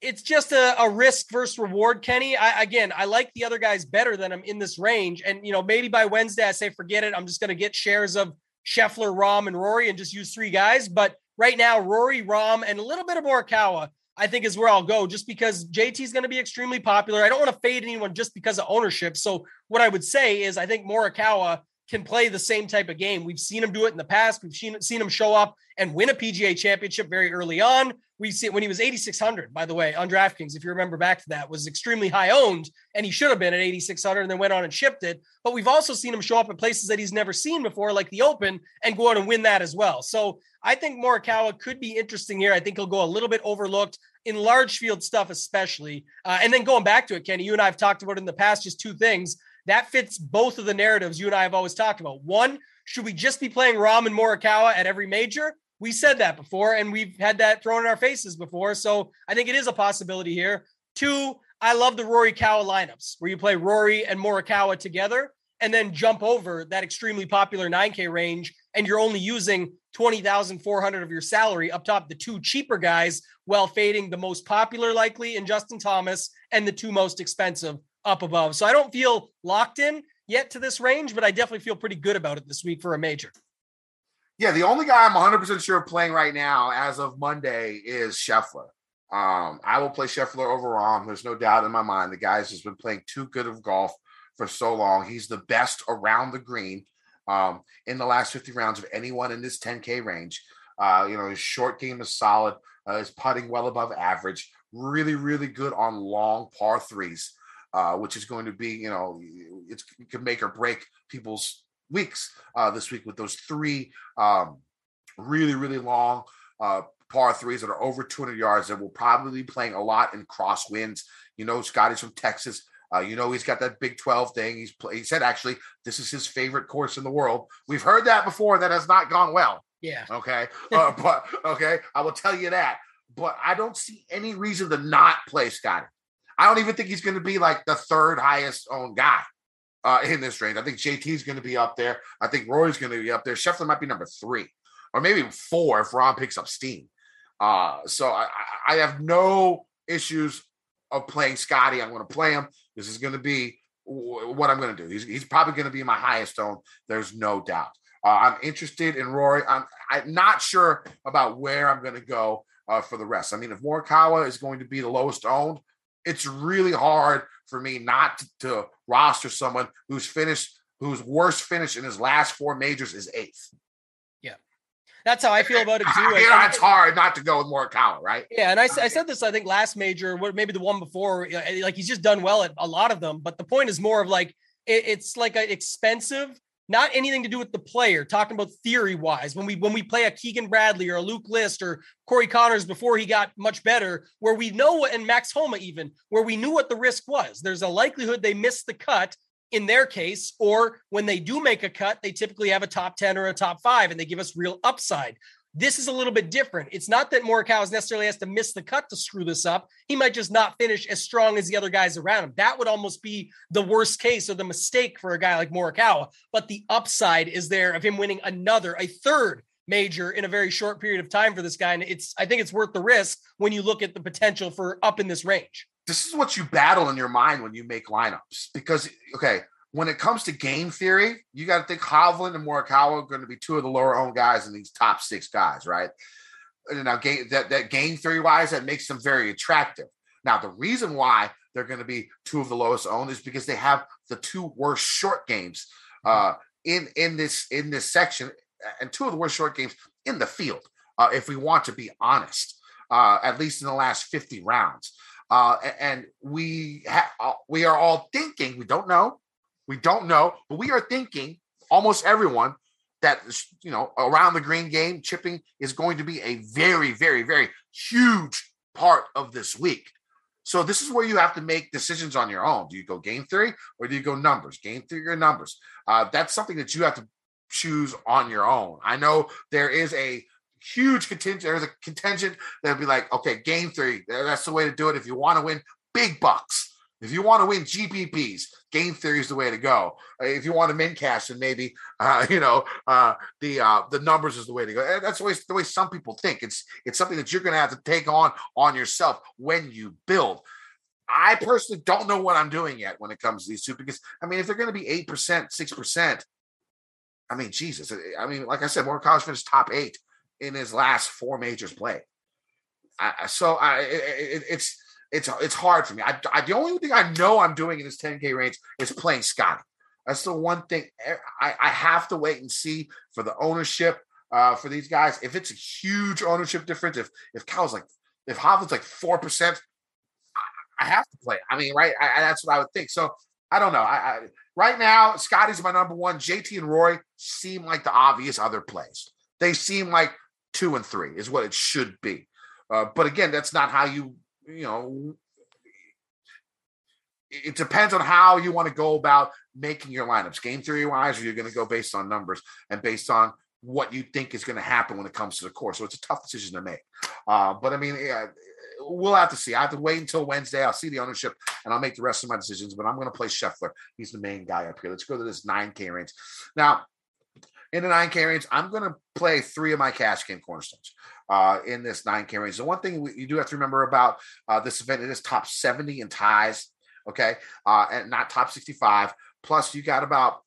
it's just a, a risk versus reward, Kenny. I, again, I like the other guys better than I'm in this range. And, you know, maybe by Wednesday, I say, forget it. I'm just going to get shares of Scheffler, Rahm, and Rory and just use three guys. But right now, Rory, Rahm, and a little bit of Morikawa I think is where I'll go just because JT is going to be extremely popular. I don't want to fade anyone just because of ownership. So what I would say is I think Morikawa can play the same type of game. We've seen him do it in the past. We've seen, seen him show up and win a PGA championship very early on. We see when he was 8,600, by the way, on DraftKings, if you remember back to that, was extremely high owned and he should have been at 8,600 and then went on and shipped it. But we've also seen him show up at places that he's never seen before, like the Open, and go out and win that as well. So I think Morikawa could be interesting here. I think he'll go a little bit overlooked in large field stuff, especially. Uh, and then going back to it, Kenny, you and I have talked about in the past just two things that fits both of the narratives you and I have always talked about. One, should we just be playing Rahm and Morikawa at every major? We said that before, and we've had that thrown in our faces before. So I think it is a possibility here. Two, I love the Rory Kawa lineups where you play Rory and Morikawa together and then jump over that extremely popular 9K range, and you're only using 20,400 of your salary up top, the two cheaper guys, while fading the most popular likely in Justin Thomas and the two most expensive up above. So I don't feel locked in yet to this range, but I definitely feel pretty good about it this week for a major. Yeah, the only guy I'm 100% sure of playing right now as of Monday is Scheffler. Um, I will play Scheffler over Rahm. There's no doubt in my mind. The guy's just been playing too good of golf for so long. He's the best around the green um, in the last 50 rounds of anyone in this 10K range. Uh, you know, his short game is solid. Uh, his putting well above average. Really, really good on long par threes, uh, which is going to be, you know, it's, it can make or break people's weeks uh, this week with those three um, really, really long uh, par threes that are over 200 yards that will probably be playing a lot in crosswinds. You know, Scotty's from Texas. Uh, you know, he's got that Big 12 thing. He's he said actually this is his favorite course in the world. We've heard that before. That has not gone well. Yeah. Okay. Uh, but okay, I will tell you that. But I don't see any reason to not play Scotty. I don't even think he's going to be like the third highest owned guy uh, in this range. I think JT is going to be up there. I think Rory's going to be up there. Scheffler might be number three or maybe four if Rahm picks up steam. Uh, so I, I have no issues of playing Scotty. I'm going to play him. This is going to be what I'm going to do. He's, he's probably going to be my highest own. There's no doubt. Uh, I'm interested in Rory. I'm, I'm not sure about where I'm going to go uh, for the rest. I mean, if Morikawa is going to be the lowest owned, it's really hard for me not to, to roster someone who's finished, whose worst finish in his last four majors is eighth. That's how I feel about it too. you know, it's hard not to go with Morikawa, right? Yeah, and I, I said this I think last major, maybe the one before. Like he's just done well at a lot of them, but the point is more of like it, it's like an expensive not anything to do with the player. Talking about theory wise, when we when we play a Keegan Bradley or a Luke List or Corey Conners before he got much better, where we know and Max Homa even where we knew what the risk was. There's a likelihood they missed the cut in their case, or when they do make a cut, they typically have a top 10 or a top five and they give us real upside. This is a little bit different. It's not that Morikawa necessarily has to miss the cut to screw this up. He might just not finish as strong as the other guys around him. That would almost be the worst case or the mistake for a guy like Morikawa. But the upside is there of him winning another, a third major in a very short period of time for this guy. And it's, I think it's worth the risk when you look at the potential for up in this range. This is what you battle in your mind when you make lineups because, okay, when it comes to game theory, you got to think Hovland and Morikawa are going to be two of the lower owned guys in these top six guys, right? And now, game, that, that game theory wise, that makes them very attractive. Now, the reason why they're going to be two of the lowest owned is because they have the two worst short games uh, in in this in this section, and two of the worst short games in the field. Uh, if we want to be honest, uh, at least in the last fifty rounds, uh, and we ha- uh, we are all thinking we don't know we don't know, but we are thinking almost everyone that you know around the green game chipping is going to be a very, very, very huge part of this week. So this is where you have to make decisions on your own. Do you go game theory or do you go numbers? Game theory or numbers? Uh, that's something that you have to choose on your own. I know there is a huge contingent. There's a contingent that'd be like, okay, game theory. That's the way to do it. If you want to win big bucks, if you want to win GPPs, game theory is the way to go. Uh, if you want to min cash, and maybe uh, you know uh, the uh, the numbers is the way to go. And that's the way the way some people think. It's it's something that you're going to have to take on on yourself when you build. I personally don't know what I'm doing yet when it comes to these two because I mean, if they're going to be eight percent, six percent, I mean, Jesus. I mean, like I said, Morikawa finished top eight in his last four majors played. I, so I, it, it's it's it's hard for me. I, I, the only thing I know I'm doing in this 10K range is playing Scotty. That's the one thing I, I have to wait and see for the ownership uh, for these guys. If it's a huge ownership difference, if if Cal's like if Hovland's like four percent, I, I, have to play. I mean, right? I, that's what I would think. So I don't know. I, right now, Scotty's my number one. JT and Rory seem like the obvious other plays. They seem like two and three is what it should be. Uh, but again, that's not how you you know, it depends on how you want to go about making your lineups. Game theory wise, or you're going to go based on numbers and based on what you think is going to happen when it comes to the core. So it's a tough decision to make. Uh, but I mean, yeah, we'll have to see. I have to wait until Wednesday. I'll see the ownership and I'll make the rest of my decisions. But I'm going to play Scheffler. He's the main guy up here. Let's go to this 9K range. Now, in the 9K range, I'm going to play three of my cash game cornerstones uh, in this 9K range. The one thing you do have to remember about uh, this event, it is top 70 in ties, okay, uh, and not top 65. Plus, you got about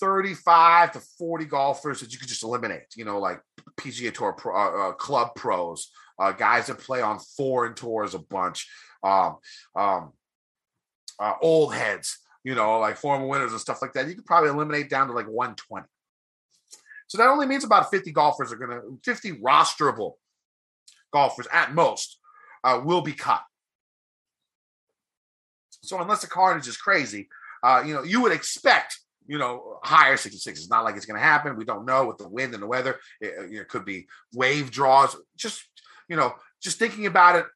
35 to 40 golfers that you could just eliminate, you know, like PGA Tour pro, uh, uh, club pros, uh, guys that play on foreign tours a bunch, um, um, old heads, you know, like former winners and stuff like that. You could probably eliminate down to like 120. So that only means about 50 golfers are going to, 50 rosterable golfers at most uh, will be cut. So unless the carnage is crazy, uh, you know, you would expect, you know, higher 66. It's not like it's going to happen. We don't know with the wind and the weather. It, it could be wave draws. Just, you know, just thinking about it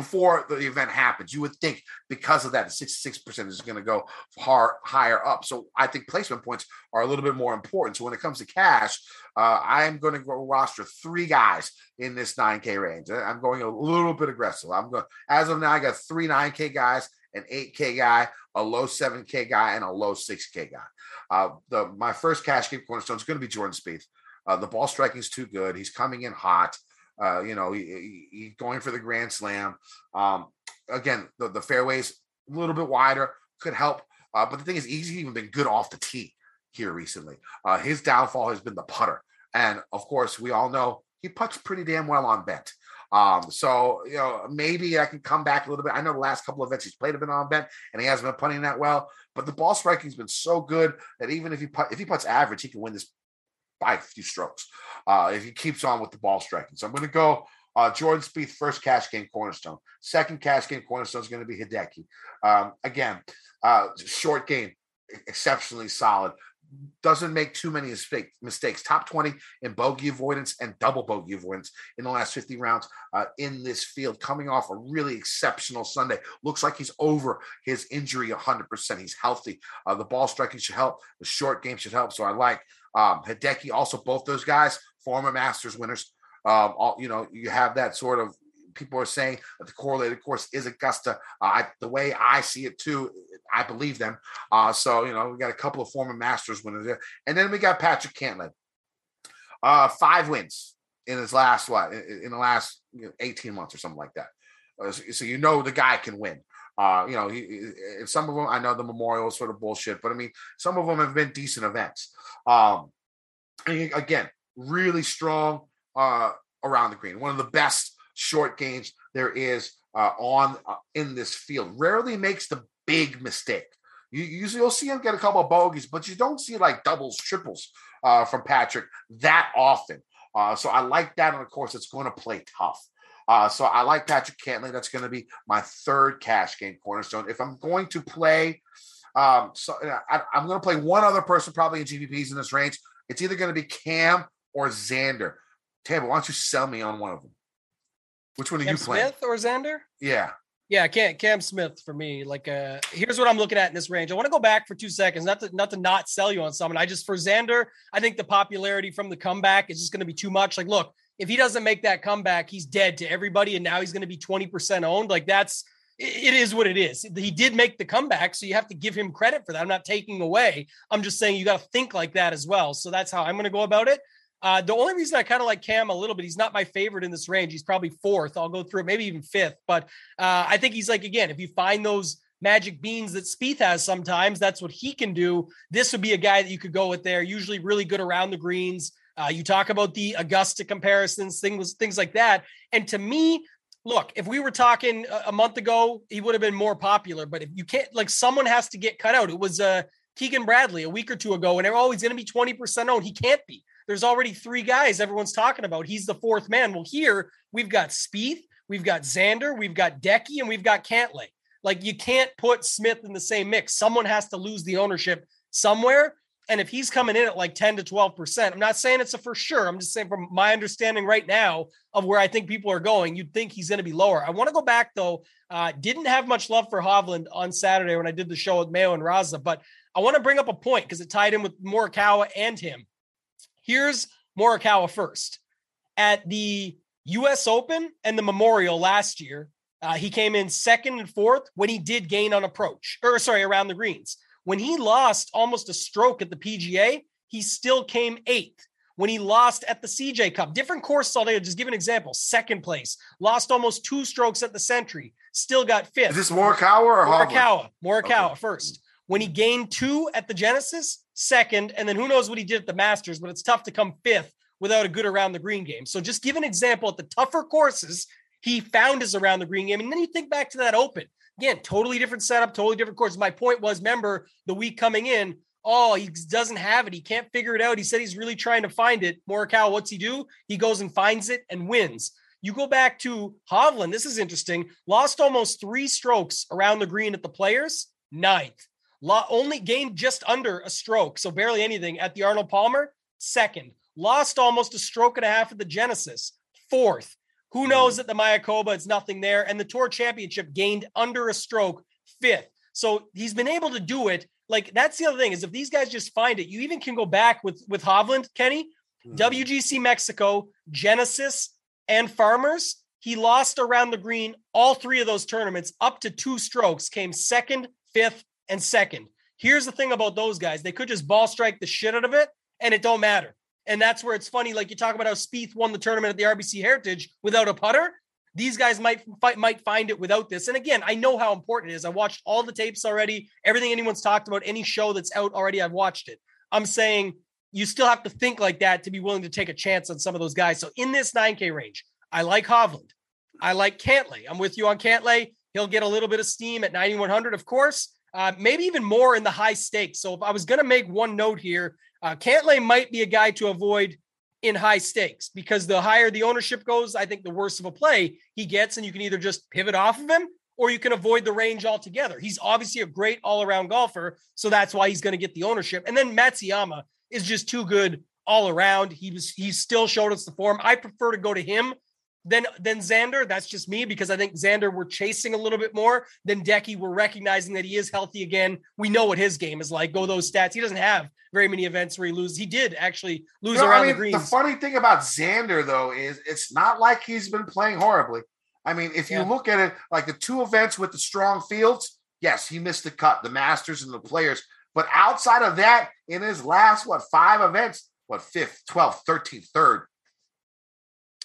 before the event happens. You would think because of that, the 66% is going to go far higher up. So I think placement points are a little bit more important. So when it comes to cash, uh, I'm going to go roster three guys in this 9K range. I'm going a little bit aggressive. I'm going as of now, I got three 9K guys, an 8K guy, a low 7K guy, and a low 6K guy. Uh, the my first cash game cornerstone is going to be Jordan Spieth. Uh, the ball striking is too good. He's coming in hot. Uh, you know, he, he, going for the grand slam. Um, again, the, the fairways a little bit wider could help. Uh, but the thing is, he's even been good off the tee here recently. Uh, his downfall has been the putter. And of course, we all know he puts pretty damn well on bent. Um, so you know, maybe I can come back a little bit. I know the last couple of events he's played have been on bent and he hasn't been putting that well, but the ball striking's been so good that even if he put, if he puts average, he can win this by a few strokes. Uh, if he keeps on with the ball striking. So I'm gonna go uh, Jordan Spieth, first cash game cornerstone. Second cash game cornerstone is going to be Hideki. Um, again, uh, short game, exceptionally solid doesn't make too many mistakes. Top 20 in bogey avoidance and double bogey avoidance in the last 50 rounds uh, in this field, coming off a really exceptional Sunday. Looks like he's over his injury 100%. He's healthy. Uh, the ball striking should help. The short game should help. So I like um, Hideki. Also, both those guys, former Masters winners. Um, all, you know, you have that sort of people are saying that the correlated course is Augusta. Uh, I, the way I see it too, I believe them. Uh, so you know, we got a couple of former Masters winners there, and then we got Patrick Cantlay, uh, five wins in his last what in, the last you know, eighteen months or something like that. Uh, so, so, you know the guy can win. Uh, you know, he, some of them I know the Memorial is sort of bullshit, but I mean, some of them have been decent events. Um, again, really strong uh, around the green. One of the best short games there is uh, on uh, in this field. Rarely makes the big mistake. You usually you'll see him get a couple of bogeys, but you don't see like doubles, triples uh, from Patrick that often. Uh, so I like that, and of course, it's going to play tough. Uh, so I like Patrick Cantlay. That's going to be my third cash game cornerstone. If I'm going to play, um, so I, am going to play one other person probably in GPPs in this range. It's either going to be Cam or Xander. Tambo, why don't you sell me on one of them? Which one are Cam you playing? Smith or Xander? Yeah. Yeah, Cam, Cam Smith for me. Like, uh, here's what I'm looking at in this range. I want to go back for two seconds, not to not to not sell you on someone. I just for Xander, I think the popularity from the comeback is just going to be too much. Like, look, if he doesn't make that comeback, he's dead to everybody, and now he's going to be 20% owned. Like, that's it is what it is. He did make the comeback, so you have to give him credit for that. I'm not taking away. I'm just saying you got to think like that as well. So that's how I'm going to go about it. Uh, the only reason I kind of like Cam a little bit, he's not my favorite in this range. He's probably fourth. I'll go through it, maybe even fifth. But uh, I think he's like, again, if you find those magic beans that Spieth has sometimes, that's what he can do. This would be a guy that you could go with there, usually really good around the greens. Uh, you talk about the Augusta comparisons, things, things like that. And to me, look, if we were talking a month ago, he would have been more popular. But if you can't, like, someone has to get cut out. It was uh, Keegan Bradley a week or two ago, and they're always going to be 20% owned. He can't be there's already three guys everyone's talking about. He's the fourth man. Well, here we've got Spieth, we've got Xander, we've got Decky, and we've got Cantlay. Like you can't put Smith in the same mix. Someone has to lose the ownership somewhere. And if he's coming in at like 10 to 12%, I'm not saying it's a for sure. I'm just saying from my understanding right now of where I think people are going, you'd think he's going to be lower. I want to go back though. Uh, didn't have much love for Hovland on Saturday when I did the show with Mayo and Raza, but I want to bring up a point because it tied in with Morikawa and him. Here's Morikawa first. At the US Open and the Memorial last year, uh, he came in second and fourth when he did gain on approach, or sorry, around the greens. When he lost almost a stroke at the PGA, he still came eighth. When he lost at the CJ Cup, different course all day. Just give an example. Second place, lost almost two strokes at the Sentry, still got fifth. Is this Morikawa or Morikawa? Morikawa okay. first. When he gained two at the Genesis, second, and then who knows what he did at the Masters, but it's tough to come fifth without a good around the green game. So just give an example at the tougher courses, he found his around the green game. And then you think back to that open. Again, totally different setup, totally different course. My point was, remember the week coming in, oh, he doesn't have it. He can't figure it out. He said he's really trying to find it. Morikawa, what's he do? He goes and finds it and wins. You go back to Hovland. This is interesting. Lost almost three strokes around the green at the players, ninth only gained just under a stroke, so barely anything at the Arnold Palmer. Second, lost almost a stroke and a half at the Genesis. Fourth, who hmm. knows at the Mayakoba, it's nothing there. And the Tour Championship gained under a stroke. Fifth. So he's been able to do it. Like that's the other thing is if these guys just find it, you even can go back with with Hovland, Kenny, mm-hmm. WGC Mexico, Genesis, and Farmers. He lost around the green all three of those tournaments up to two strokes, came second, fifth, and second. Here's the thing about those guys: they could just ball strike the shit out of it, and it don't matter. And that's where it's funny. Like you talk about how Spieth won the tournament at the RBC Heritage without a putter. These guys might might find it without this. And again, I know how important it is. I watched all the tapes already. Everything anyone's talked about, any show that's out already, I've watched it. I'm saying you still have to think like that to be willing to take a chance on some of those guys. So in this 9K range, I like Hovland. I like Cantlay. I'm with you on Cantlay. He'll get a little bit of steam at 9,100, of course, uh, maybe even more in the high stakes. So if I was going to make one note here, uh, Cantlay might be a guy to avoid in high stakes because the higher the ownership goes, I think the worse of a play he gets. And you can either just pivot off of him or you can avoid the range altogether. He's obviously a great all around golfer. So that's why he's going to get the ownership. And then Matsuyama is just too good all around. He was, he still showed us the form. I prefer to go to him than than Xander. That's just me because I think Xander we're chasing a little bit more than Decky. We're recognizing that he is healthy again. We know what his game is like. Go those stats. He doesn't have very many events where he loses. He did actually lose you know, around I mean, the greens. The funny thing about Xander though is it's not like he's been playing horribly. I mean, if you yeah. look at it like the two events with the strong fields, yes, he missed the cut, the Masters and the Players. But outside of that, in his last what five events, what fifth, 12th, 13th, third,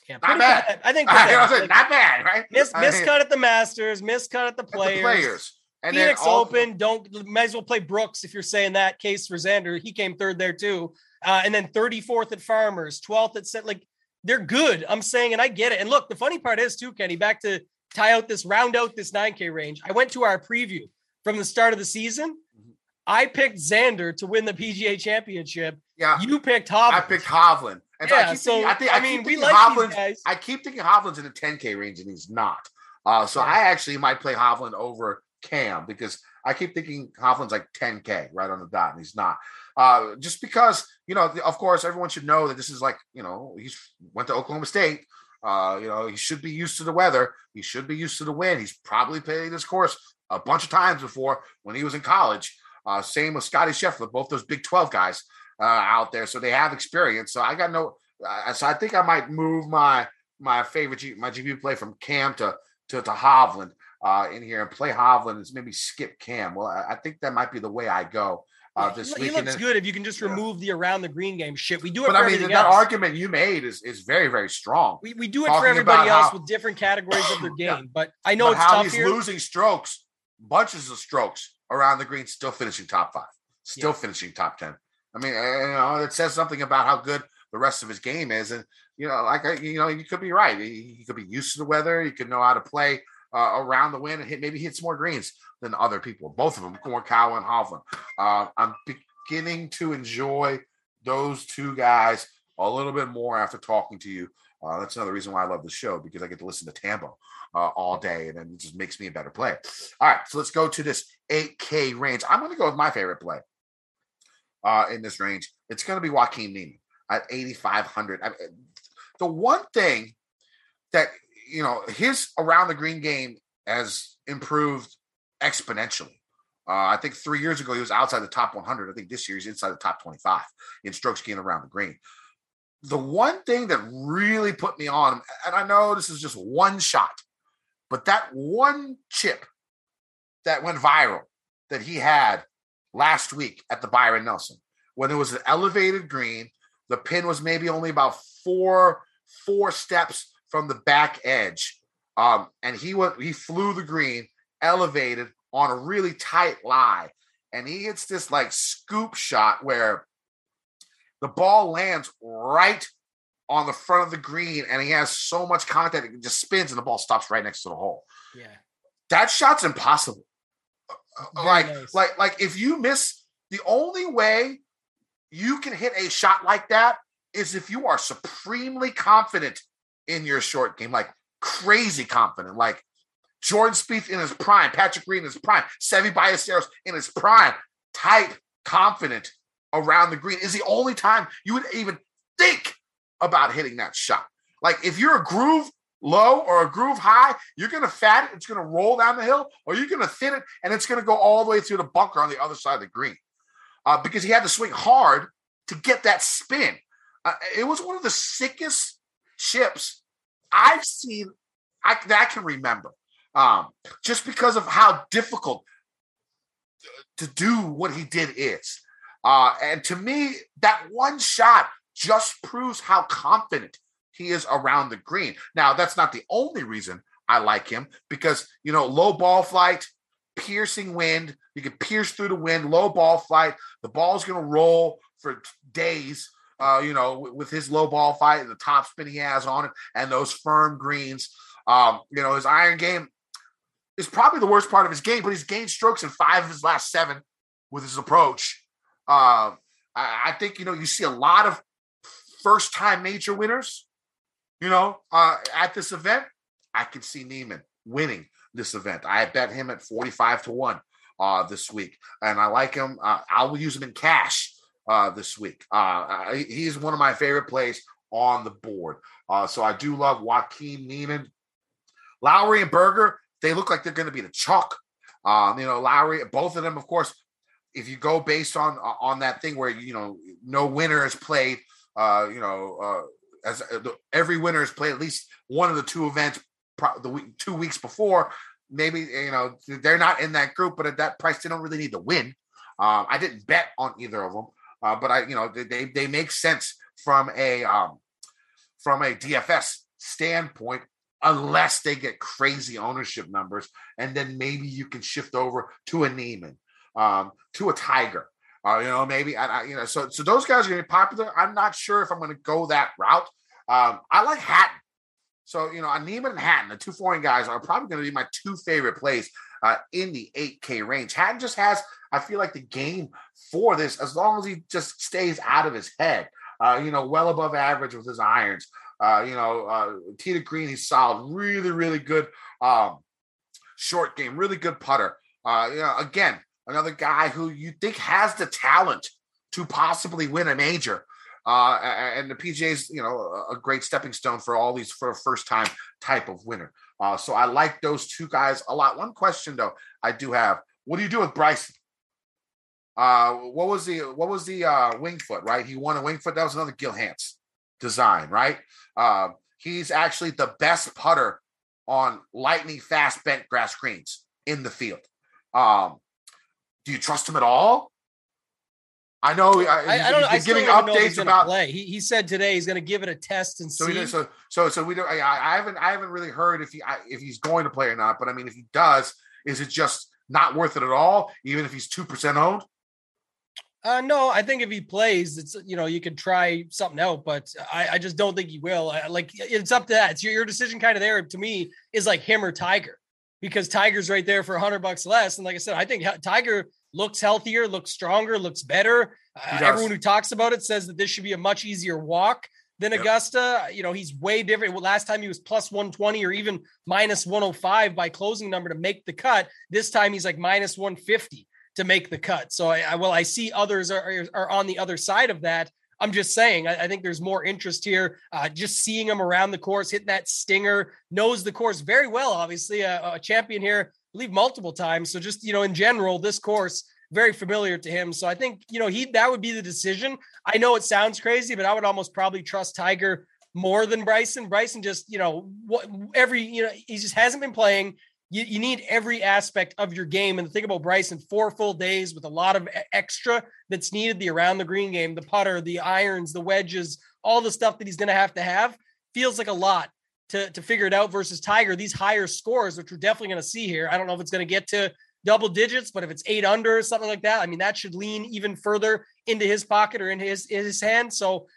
yeah, not bad. I think I like, not bad, right? Miss, miscut at the Masters, miscut at the players. At the players. And Phoenix Open, don't might as well play Brooks if you're saying that case for Xander. He came third there too. Uh, and then 34th at Farmers, 12th at Set. Like they're good. I'm saying, and I get it. And look, the funny part is too, Kenny, back to tie out this round out this 9K range. I went to our preview from the start of the season. Mm-hmm. I picked Xander to win the PGA championship. Yeah. You picked Hovland. I picked Hovland. And yeah, so, thinking, I, think, I, I mean, we like Hovland's, guys. I keep thinking Hovland's in the 10K range and he's not. Uh, so yeah. I actually might play Hovland over Cam because I keep thinking Hovland's like 10K right on the dot and he's not. Uh, just because, you know, of course, everyone should know that this is like, you know, he's went to Oklahoma State. Uh, you know, he should be used to the weather. He should be used to the wind. He's probably played this course a bunch of times before when he was in college. Uh, same with Scotty Scheffler, both those Big 12 guys uh, out there, so they have experience. So I got no. Uh, so I think I might move my my favorite G, my GP play from Cam to to, to Hovland uh, in here and play Hovland and maybe skip Cam. Well, I, I think that might be the way I go. Uh, this he, looks good if you can just remove the around the green game shit. We do it, but I mean that else. argument you made is is very very strong. We, we do it for everybody else how, with different categories of their game, yeah. but I know but it's how he's here. losing strokes, bunches of strokes around the green, still finishing top five, still yeah. finishing top ten. I mean, you know, it says something about how good the rest of his game is, and you know, like you know, you could be right. He, he could be used to the weather. He could know how to play uh, around the wind and hit maybe hits more greens than other people. Both of them, Morikawa and Hovland. Uh, I'm beginning to enjoy those two guys a little bit more after talking to you. Uh, that's another reason why I love the show because I get to listen to Tambo uh, all day, and then it just makes me a better player. All right, so let's go to this 8K range. I'm going to go with my favorite play uh, in this range, it's going to be Joaquin Niemann at 8,500. I mean, the one thing that, you know, his around the green game has improved exponentially. Uh, I think three years ago he was outside the top 100. I think this year he's inside the top 25 in strokes gained around the green. The one thing that really put me on, and I know this is just one shot, but that one chip that went viral that he had last week at the Byron Nelson when it was an elevated green. The pin was maybe only about four four steps from the back edge, um, and he went he flew the green elevated on a really tight lie, and he hits this like scoop shot where the ball lands right on the front of the green, and he has so much contact it just spins, and the ball stops right next to the hole. Yeah, that shot's impossible. Very like nice. like like if you miss the only way you can hit a shot like that is if you are supremely confident in your short game, like crazy confident, like Jordan Spieth in his prime, Patrick Reed in his prime, Seve Ballesteros in his prime, tight, confident around the green is the only time you would even think about hitting that shot. Like if you're a groove low or a groove high, you're going to fat it, it's going to roll down the hill, or you're going to thin it, and it's going to go all the way through the bunker on the other side of the green. Uh, because he had to swing hard to get that spin. Uh, it was one of the sickest chips I've seen I, that I can remember. Um, just because of how difficult to do what he did is. Uh, and to me, that one shot just proves how confident he is around the green. Now, that's not the only reason I like him because, you know, low ball flight, piercing wind, you can pierce through the wind, low ball flight, the ball's going to roll for days. Uh, you know, with, his low ball fight and the top spin he has on it, and those firm greens. Um, you know, his iron game is probably the worst part of his game, but he's gained strokes in five of his last seven with his approach. Uh, I, I think you know you see a lot of first time major winners. You know, uh, at this event, I can see Niemann winning this event. I bet him at forty five to one uh, this week, and I like him. Uh, I will use him in cash uh, this week. Uh, he's one of my favorite plays on the board. Uh, so I do love Joaquin Niemann. Lowry and Berger, they look like they're going to be the chalk. Um, you know, Lowry, both of them, of course, if you go based on uh, on that thing where you know no winner is played, uh, you know, uh, as uh, every winner has played at least one of the two events pro- the week, two weeks before. Maybe you know they're not in that group, but at that price, they don't really need to win. Um, I didn't bet on either of them, uh, but I, you know, they they make sense from a um, from a DFS standpoint, unless they get crazy ownership numbers, and then maybe you can shift over to a Niemann um, to a Tiger. Uh, you know, maybe I, I, you know, so so those guys are to be popular. I'm not sure if I'm to go that route. Um, I like Hatton. So you know, Niemann and Hatton, the two foreign guys, are probably going to be my two favorite plays uh, in the 8K range. Hatton just has, I feel like, the game for this as long as he just stays out of his head. Uh, you know, well above average with his irons. Uh, you know, uh, to green, he's solid, really, really good um, short game, really good putter. Uh, you know, again, another guy who you think has the talent to possibly win a major. Uh, and the PGA you know, a great stepping stone for all these for a first time type of winner. Uh, so I like those two guys a lot. One question though, I do have: What do you do with Bryson? Uh, what was the what was the uh, Winged Foot? Right, he won a Winged Foot. That was another Gil Hanse design, right? Uh, he's actually the best putter on lightning fast bent grass greens in the field. Um, do you trust him at all? I know. I, I, I don't. I giving updates about play. He, he said today he's going to give it a test and so see. He, so so so we don't. I, I, haven't I haven't really heard if he if he's going to play or not. But I mean, if he does, is it just not worth it at all? Even if he's two percent owned. Uh, no, I think if he plays, it's you know you can try something out, but I, I just don't think he will. I, like it's up to that. It's your, your decision, kind of there to me is like him or Tiger because Tiger's right there for a hundred bucks less. And like I said, I think Tiger looks healthier, looks stronger, looks better. Uh, everyone who talks about it says that this should be a much easier walk than yep. Augusta. You know, he's way different. Well, last time he was plus 120 or even minus 105 by closing number to make the cut. This time he's like minus 150 to make the cut. So I, I well, I see others are, are on the other side of that. I'm just saying, I, I, think there's more interest here. Uh, just seeing him around the course, hitting that stinger, knows the course very well. Obviously, a, a champion here, I believe multiple times. So just you know, in general, this course very familiar to him. So I think you know he that would be the decision. I know it sounds crazy, but I would almost probably trust Tiger more than Bryson. Bryson just you know what every you know he just hasn't been playing you, you need every aspect of your game. And the thing about Bryson, four full days with a lot of extra that's needed the around the green game, the putter, the irons, the wedges, all the stuff that he's going to have to have feels like a lot to, to figure it out versus Tiger. These higher scores, which we're definitely going to see here. I don't know if it's going to get to double digits, but if it's eight under or something like that, I mean, that should lean even further into his pocket or in his, his hand. So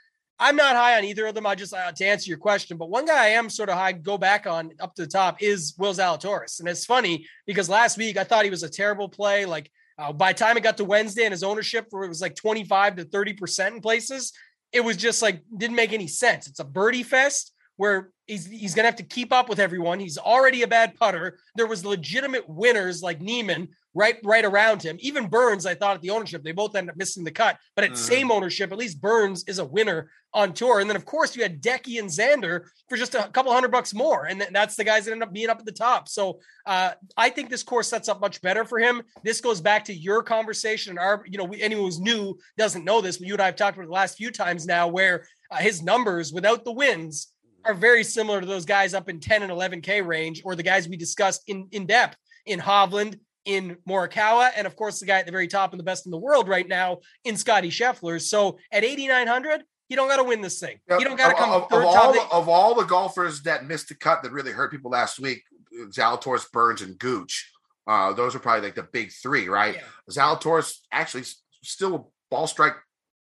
I'm not high on either of them. I just uh, to answer your question, but one guy I am sort of high, go back on up to the top is Will Zalatoris, and it's funny because last week I thought he was a terrible play. Like uh, by time it got to Wednesday and his ownership, where it was like 25 to 30 percent in places, it was just like didn't make any sense. It's a birdie fest where he's he's gonna have to keep up with everyone. He's already a bad putter. There was legitimate winners like Niemann right right around him. Even Burns, I thought at the ownership, they both end up missing the cut. But at mm. same ownership, at least Burns is a winner on tour. And then of course you had Decky and Xander for just a couple hundred bucks more, and that's the guys that end up being up at the top. So uh, I think this course sets up much better for him. This goes back to your conversation and our, you know, anyone who's new doesn't know this, but you and I have talked about it the last few times now, where uh, his numbers without the wins are very similar to those guys up in 10 and 11k range, or the guys we discussed in in depth in Hovland in Morikawa, and of course the guy at the very top and the best in the world right now in Scotty Scheffler. So at 8,900, you don't got to win this thing. You don't got to come of, of, all the, of all the golfers that missed the cut that really hurt people last week, Zalatoris, Burns, and Gooch. Uh, those are probably like the big three, right? Yeah. Zalatoris actually still ball strike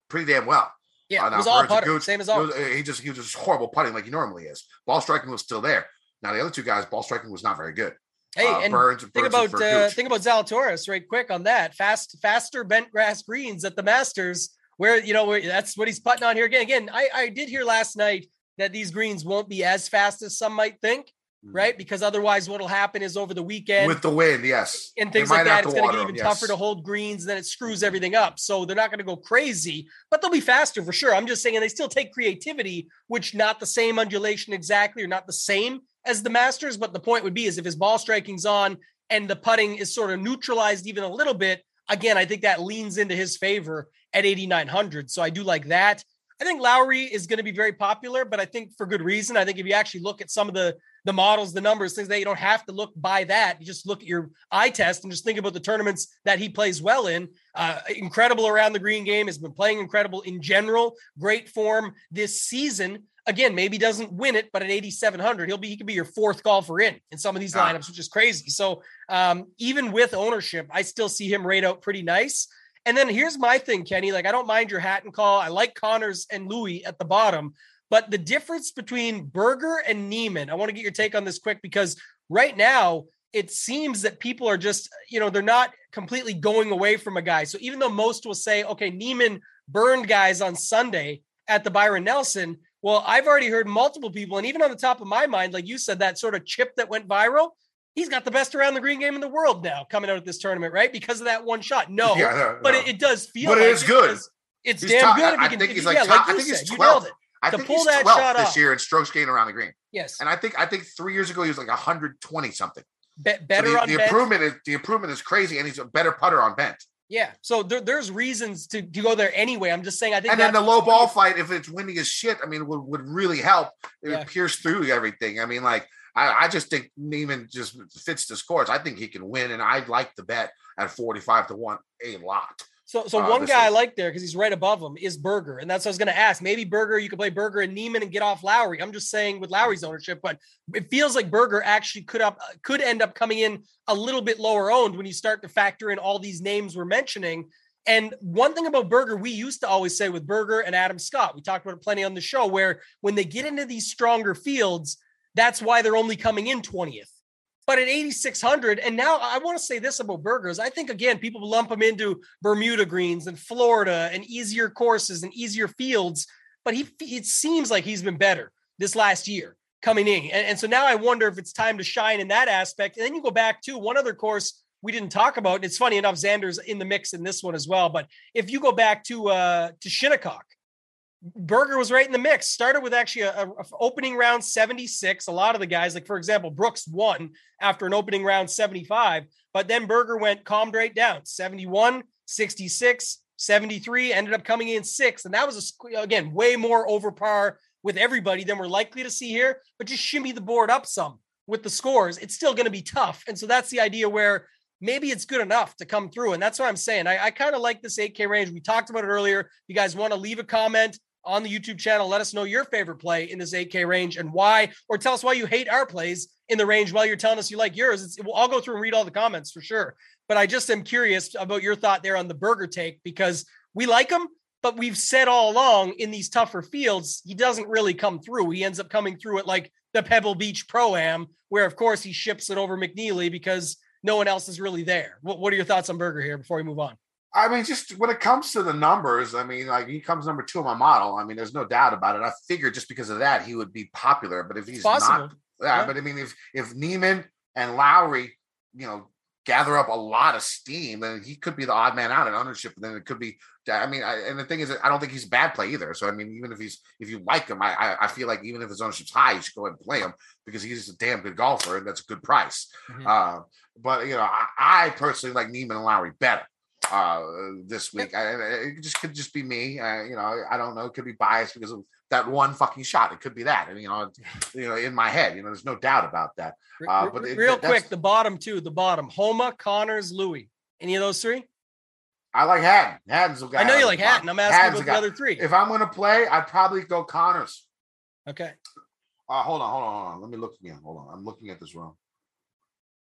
pretty damn well. Yeah, uh, it was all putter, same as all. He just he was just horrible putting like he normally is. Ball striking was still there. Now the other two guys, ball striking was not very good. Hey, uh, and Burns, think Burns about uh, think about Zalatoris right quick on that. Fast, faster bent grass greens at the Masters, where you know where, that's what he's putting on here again. Again, I, I did hear last night that these greens won't be as fast as some might think, mm. right? Because otherwise, what'll happen is over the weekend with the wind, yes, and things like that, it's going to get even tougher to hold greens. And then it screws everything up. So they're not going to go crazy, but they'll be faster for sure. I'm just saying, and they still take creativity, which not the same undulation exactly, or not the same as the Masters. But the point would be is if his ball striking's on and the putting is sort of neutralized even a little bit, again, I think that leans into his favor at 8,900. So I do like that. I think Lowry is going to be very popular, but I think for good reason. I think if you actually look at some of the the models, the numbers, things that you don't have to look by that. You just look at your eye test and just think about the tournaments that he plays well in. Uh, incredible around the green game, has been playing incredible in general. Great form this season again, maybe doesn't win it, but at 8,700, he'll be, he could be your fourth golfer in, in some of these ah. lineups, which is crazy. So um, even with ownership, I still see him rate out pretty nice. And then here's my thing, Kenny, like, I don't mind your Hatton call. I like Conners and Louis at the bottom, but the difference between Berger and Niemann, I want to get your take on this quick because right now it seems that people are just, you know, they're not completely going away from a guy. So even though most will say, okay, Niemann burned guys on Sunday at the Byron Nelson, well, I've already heard multiple people, and even on the top of my mind, like you said, that sort of chip that went viral. He's got the best around the green game in the world now coming out of this tournament, right? Because of that one shot. No, yeah, no but no. It, it, does feel. But like it is good. It's he's damn good. I, I think he's like, yeah, top, like I think he's twelve. I think pull he's that shot this off. year in strokes gained around the green. Yes, and I think I think three years ago he was like 120 something. Be- better so the, the improvement is the improvement is crazy, and he's a better putter on bent. Yeah, so there, there's reasons to, to go there anyway. I'm just saying. I think. And then the low ball fight, if it's windy as shit, I mean, would, would really help. It yeah. would pierce through everything. I mean, like I, I just think Niemann just fits the scores. I think he can win, and I'd like the bet at 45 to one a lot. So, so uh, one guy I like there because he's right above him is Berger, and that's what I was going to ask. Maybe Berger, you could play Berger and Niemann and get off Lowry. I'm just saying with Lowry's ownership, but it feels like Berger actually could up could end up coming in a little bit lower owned when you start to factor in all these names we're mentioning. And one thing about Berger, we used to always say with Berger and Adam Scott, we talked about it plenty on the show, where when they get into these stronger fields, that's why they're only coming in 20th. But at 8,600, and now I want to say this about Berger's. I think, again, people lump them into Bermuda greens and Florida and easier courses and easier fields. But he, it seems like he's been better this last year coming in. And, and so now I wonder if it's time to shine in that aspect. And then you go back to one other course we didn't talk about. And it's funny enough, Xander's in the mix in this one as well. But if you go back to uh to Shinnecock, Berger was right in the mix. Started with actually a, a, opening round 76. A lot of the guys, like for example, Brooks won after an opening round 75, but then Berger went calmed right down 71, 66, 73, ended up coming in six. And that was a, again way more over par with everybody than we're likely to see here. But just shimmy the board up some with the scores. It's still going to be tough. And so that's the idea where maybe it's good enough to come through. And that's what I'm saying. I, I kind of like this 8K range. We talked about it earlier. You guys want to leave a comment on the YouTube channel. Let us know your favorite play in this 8K range and why, or tell us why you hate our plays in the range while you're telling us you like yours. It's, I'll go through and read all the comments for sure. But I just am curious about your thought there on the Berger take because we like him, but we've said all along in these tougher fields, he doesn't really come through. He ends up coming through at like the Pebble Beach Pro Am, where of course he ships it over McNealy because no one else is really there. What, what are your thoughts on Berger here before we move on? I mean, just when it comes to the numbers, I mean, like he comes number two on my model. I mean, there's no doubt about it. I figured just because of that he would be popular, but if he's not, yeah, yeah, but I mean, if if Niemann and Lowry, you know, gather up a lot of steam, then he could be the odd man out in ownership. And then it could be, I mean, I, and the thing is, I don't think he's a bad play either. So I mean, even if he's if you like him, I I feel like even if his ownership's high, you should go ahead and play him because he's a damn good golfer and that's a good price. Mm-hmm. Uh, but you know, I, I personally like Niemann and Lowry better uh, this week. I, it just could just be me. Uh, you know, I don't know. It could be biased because of that one fucking shot. It could be that. And, you know, you know, in my head, you know, there's no doubt about that. Uh, but it, real quick, the bottom two, the bottom, Homa, Conners, Louis. Any of those three? I like Hatton. Hatton's a guy. I know you like Hatton. I'm asking Hatton's about the other three. If I'm going to play, I'd probably go Conners. Okay. Uh, hold on, hold on, hold on. Let me look again. Hold on. I'm looking at this wrong.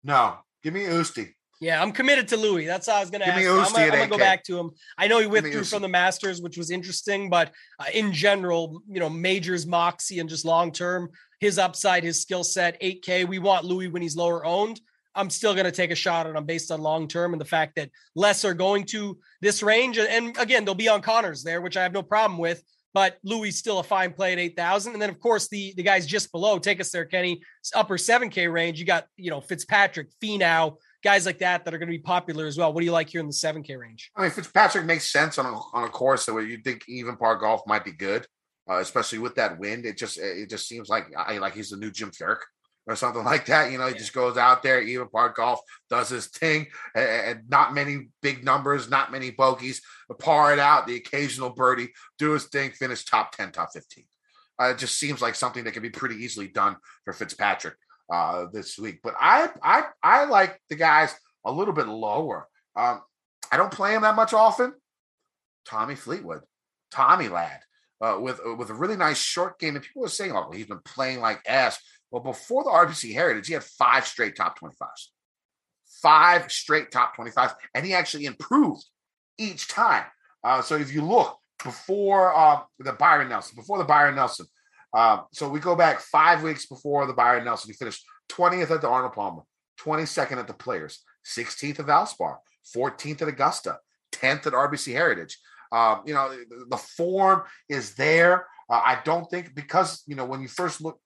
No, give me Usti. Yeah, I'm committed to Louis. That's how I was going to ask. I'm going to go back to him. I know he withdrew from the Masters, which was interesting, but uh, in general, you know, majors, moxie, and just long term, his upside, his skill set, 8K. We want Louis when he's lower owned. I'm still going to take a shot at him based on long term and the fact that less are going to this range. And again, they'll be on Conners there, which I have no problem with. But Louis still a fine play at 8,000. And then, of course, the, the guys just below, take us there, Kenny, upper 7K range. You got, you know, Fitzpatrick, Finau, guys like that that are going to be popular as well. What do you like here in the 7K range? I mean, Fitzpatrick makes sense on a, on a course that where you think even par golf might be good, uh, especially with that wind. It just it just seems like I like he's the new Jim Furyk or something like that. You know, he yeah. just goes out there, even par golf, does his thing, and, and, not many big numbers, not many bogeys, par it out, the occasional birdie, do his thing, finish top 10, top 15. Uh, it just seems like something that can be pretty easily done for Fitzpatrick uh, this week. But I, I, I like the guys a little bit lower. Um, I don't play him that much often. Tommy Fleetwood, Tommy Lad, uh, with uh, with a really nice short game. And people are saying, "Oh, he's been playing like ass." Well, before the RBC Heritage, he had five straight top 25s, five straight top 25s, and he actually improved each time. Uh, so if you look before uh, the Byron Nelson, before the Byron Nelson, uh, so we go back five weeks before the Byron Nelson, he finished 20th at the Arnold Palmer, 22nd at the Players, 16th at Valspar, 14th at Augusta, 10th at RBC Heritage. Um, you know, the, the form is there. Uh, I don't think because you know when you first look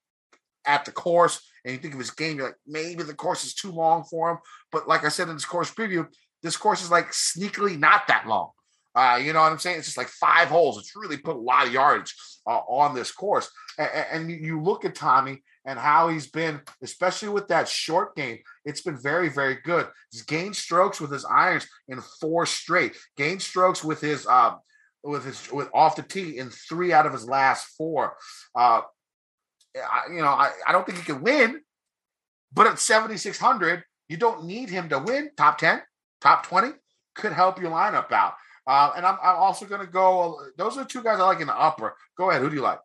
at the course and you think of his game, you're like, maybe the course is too long for him. But like I said in this course preview, this course is like sneakily not that long. Uh, you know what I'm saying? It's just like five holes. It's really put a lot of yardage uh, on this course. And, and, you look at Tommy and how he's been, especially with that short game, it's been very, very good. He's gained strokes with his irons in four straight. Gained strokes with his uh, with his with off the tee in three out of his last four. Uh, I, you know, I, I don't think he can win, but at 7,600, you don't need him to win. Top 10, top 20 could help your lineup out. Uh, and I'm, I'm also going to go. Those are two guys I like in the upper. Go ahead. Who do you like?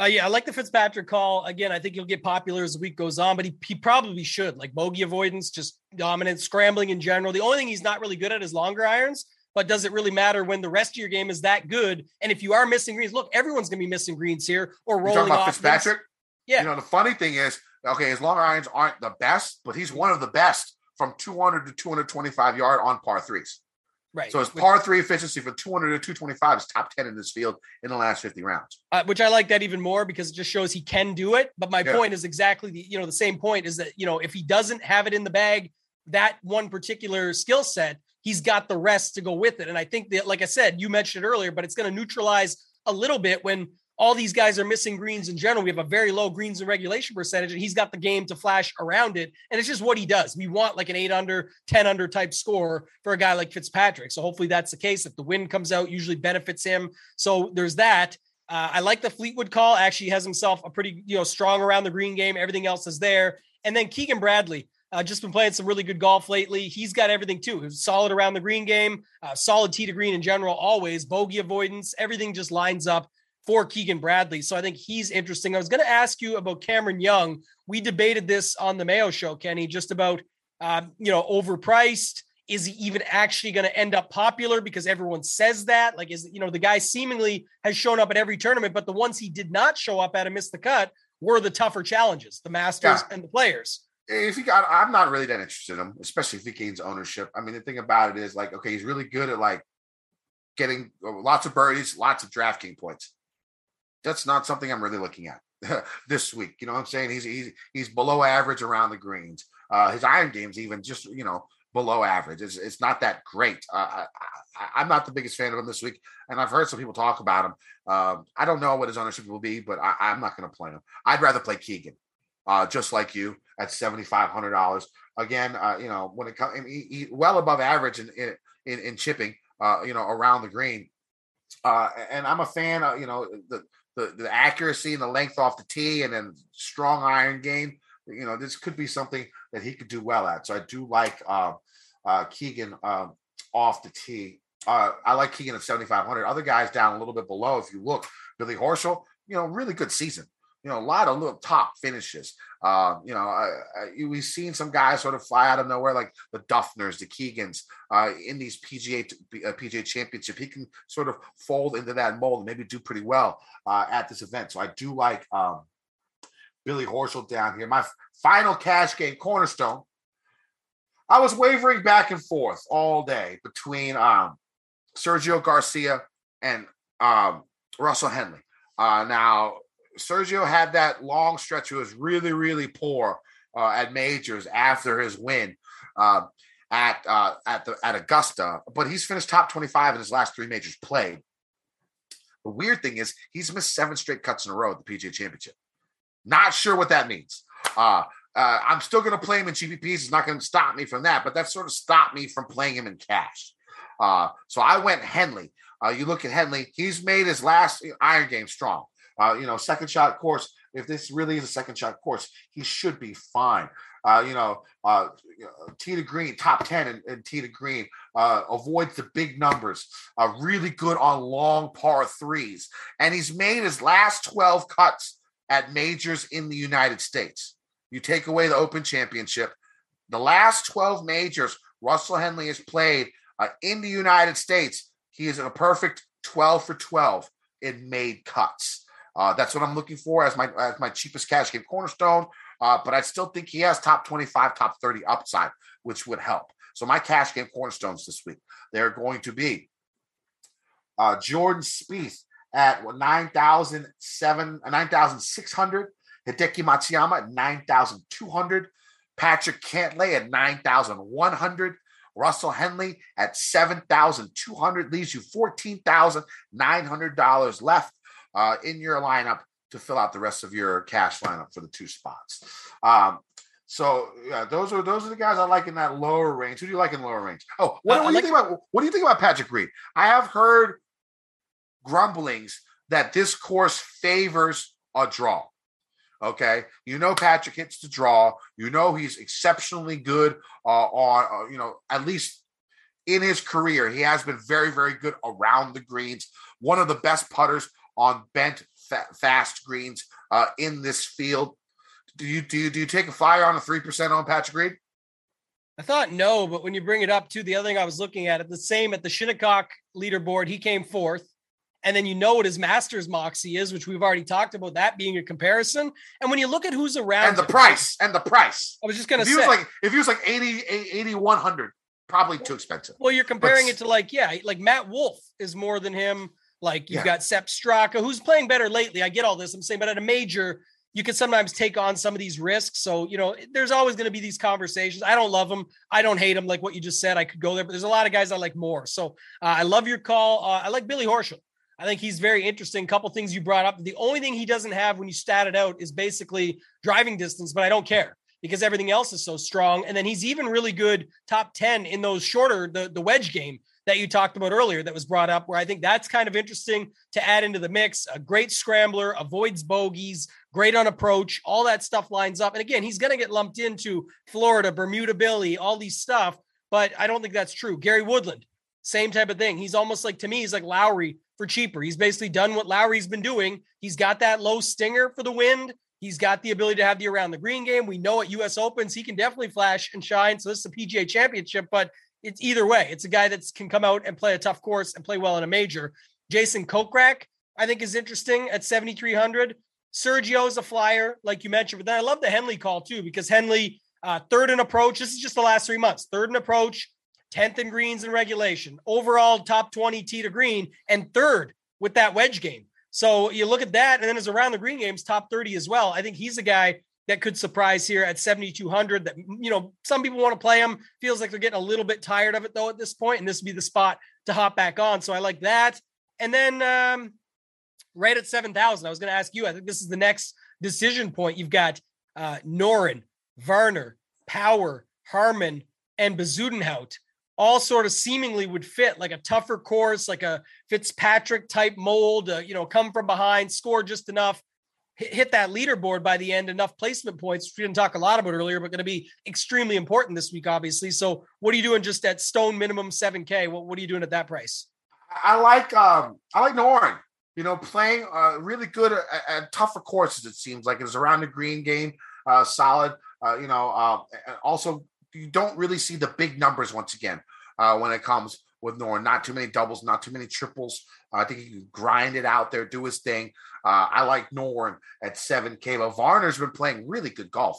Uh, yeah, I like the Fitzpatrick call. Again, I think he'll get popular as the week goes on, but he, he probably should. Like bogey avoidance, just dominant, scrambling in general. The only thing he's not really good at is longer irons but does it really matter when the rest of your game is that good? And if you are missing greens, look, everyone's going to be missing greens here or rolling You're talking about off. Fitzpatrick? Yeah. You know, the funny thing is, okay, his long irons aren't the best, but he's one of the best from 200 to 225 yard on par threes. Right. So his par three efficiency for 200 to 225 is top 10 in this field in the last 50 rounds. Uh, which I like that even more because it just shows he can do it. But my yeah. point is exactly the, you know, the same point is that, you know, if he doesn't have it in the bag, that one particular skill set, he's got the rest to go with it. And I think that, like I said, you mentioned it earlier, but it's going to neutralize a little bit when all these guys are missing greens in general. We have a very low greens and regulation percentage, and he's got the game to flash around it. And it's just what he does. We want like an eight under, 10 under type score for a guy like Fitzpatrick. So hopefully that's the case. If the wind comes out, usually benefits him. So there's that. Uh, I like the Fleetwood call. Actually, has himself a pretty you know strong around the green game. Everything else is there. And then Keegan Bradley. Uh, just been playing some really good golf lately. He's got everything too. Solid around the green game, uh, solid tee to green in general, always bogey avoidance. Everything just lines up for Keegan Bradley. So I think he's interesting. I was going to ask you about Cameron Young. We debated this on the Mayo show, Kenny, just about, um, you know, overpriced. Is he even actually going to end up popular because everyone says that? Like, is, you know, the guy seemingly has shown up at every tournament, but the ones he did not show up at and miss the cut were the tougher challenges, the Masters yeah. and the players if he got, I'm not really that interested in him, especially if he gains ownership. I mean, the thing about it is like, okay, he's really good at like getting uh, lots of birdies, lots of DraftKings points. That's not something I'm really looking at this week. You know what I'm saying? He's he's he's below average around the greens. Uh, his iron game's even just you know below average. It's it's not that great. Uh, I, am not the biggest fan of him this week, and I've heard some people talk about him. Uh, I don't know what his ownership will be, but I, am not going to play him. I'd rather play Keegan uh, just like you at seventy five hundred dollars. Again, uh, you know when it comes, well above average in in, in chipping, uh, you know around the green. Uh, and I'm a fan of you know the, the the accuracy and the length off the tee, and then strong iron game. You know this could be something that he could do well at. So I do like uh, uh, Keegan uh, off the tee. Uh, I like Keegan at 7,500. Other guys down a little bit below. If you look, Billy Horschel, you know, really good season you know, a lot of little top finishes. Uh, you know, I, I, we've seen some guys sort of fly out of nowhere, like the Duffners, the Keegans, uh, in these PGA uh, PGA Championship. He can sort of fold into that mold and maybe do pretty well uh, at this event. So I do like um, Billy Horschel down here. My final cash game cornerstone. I was wavering back and forth all day between um, Sergio Garcia and um, Russell Henley. Uh, now, Sergio had that long stretch. He was really, really poor uh, at majors after his win uh, at uh, at the at Augusta, but he's finished top twenty five in his last three majors played. The weird thing is he's missed seven straight cuts in a row at the PGA Championship. Not sure what that means. Uh, uh, I'm still going to play him in GPPs. It's not going to stop me from that, but that sort of stopped me from playing him in cash. Uh, so I went Henley. Uh, you look at Henley; he's made his last iron game strong. Uh, you know, second shot course. If this really is a second shot course, he should be fine. Uh, you know, uh, to green, top 10 and, and to green, uh, avoids the big numbers, uh, really good on long par threes. And he's made his last 12 cuts at majors in the United States. You take away the Open Championship. The last 12 majors Russell Henley has played uh, in the United States, he is a perfect 12 for 12 in made cuts. Uh, that's what I'm looking for as my as my cheapest cash game cornerstone. Uh, but I still think he has top 25, top 30 upside, which would help. So my cash game cornerstones this week, they're going to be uh, Jordan Spieth at 9,007, 9,600, Hideki Matsuyama at 9,200, Patrick Cantlay at 9,100, Russell Henley at 7,200 leaves you $14,900 left uh, in your lineup to fill out the rest of your cash lineup for the two spots. Um, so yeah, those are those are the guys I like in that lower range. Who do you like in lower range? Oh, what, uh, what do you think about what do you think about Patrick Reed? I have heard grumblings that this course favors a draw. Okay, you know Patrick hits the draw. You know he's exceptionally good uh, on uh, you know at least in his career he has been very very good around the greens. One of the best putters on bent fa- fast greens uh, in this field. Do you do you do you take a flyer on a three percent on Patrick Reed? I thought no, but when you bring it up too, the other thing I was looking at it the same at the Shinnecock leaderboard, he came fourth. And then you know what his master's moxie is, which we've already talked about that being a comparison. And when you look at who's around and the him, price and the price, I was just gonna if say, he was like if he was like 80, 80 100, probably too expensive. Well, you're comparing but, it to like yeah, like Matt Wolff is more than him. Like you've yeah. got Sepp Straka, who's playing better lately. I get all this. I'm saying, but at a major, you can sometimes take on some of these risks. So, you know, there's always going to be these conversations. I don't love them. I don't hate them. Like what you just said, I could go there, but there's a lot of guys I like more. So uh, I love your call. Uh, I like Billy Horschel. I think he's very interesting. A Couple things you brought up. The only thing he doesn't have when you stat it out is basically driving distance, but I don't care because everything else is so strong. And then he's even really good top 10 in those shorter, the, the wedge game that you talked about earlier that was brought up, where I think that's kind of interesting to add into the mix. A great scrambler, avoids bogeys, great on approach, all that stuff lines up. And again, he's going to get lumped into Florida, Bermuda Billy, all these stuff, but I don't think that's true. Gary Woodland, same type of thing. He's almost like to me, he's like Lowry for cheaper. He's basically done what Lowry's been doing. He's got that low stinger for the wind. He's got the ability to have the around the green game. We know at US Opens, he can definitely flash and shine. So this is a PGA championship, but it's either way. It's a guy that can come out and play a tough course and play well in a major. Jason Kokrak, I think, is interesting at 7,300. Sergio is a flyer, like you mentioned. But then I love the Henley call too, because Henley, uh, third in approach. This is just the last three months. Third in approach, 10th in greens and regulation, overall top 20 tee to green, and third with that wedge game. So you look at that, and then his around the green games, top 30 as well. I think he's a guy that could surprise here at 7,200. That, you know, some people want to play him. Feels like they're getting a little bit tired of it, though, at this point, and this would be the spot to hop back on. So I like that. And then um, right at 7,000, I was going to ask you, I think this is the next decision point. You've got uh, Noren, Varner, Power, Harman and Bezuidenhout all sort of seemingly would fit like a tougher course, like a Fitzpatrick type mold, uh, you know, come from behind, score just enough, hit, hit that leaderboard by the end, enough placement points. We didn't talk a lot about earlier, but going to be extremely important this week, obviously. So, what are you doing just at stone minimum 7K? What, what are you doing at that price? I like um I like Noren. you know, playing uh, really good at, at, tougher courses. It seems like it's around the green game, uh, solid. Uh, you know, uh, also you don't really see the big numbers once again uh, when it comes with Noren. Not too many doubles, not too many triples. I think he can grind it out there, do his thing. Uh, I like Noren at 7K. But Varner's been playing really good golf,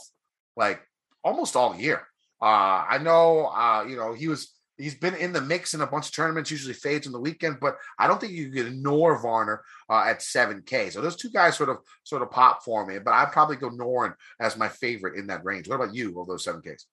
like almost all year. Uh, I know, uh, you know, he was he's been in the mix in a bunch of tournaments, usually fades on the weekend, but I don't think you can ignore Varner uh, at 7K. So those two guys sort of sort of pop for me, but I'd probably go Noren as my favorite in that range. What about you of those 7Ks?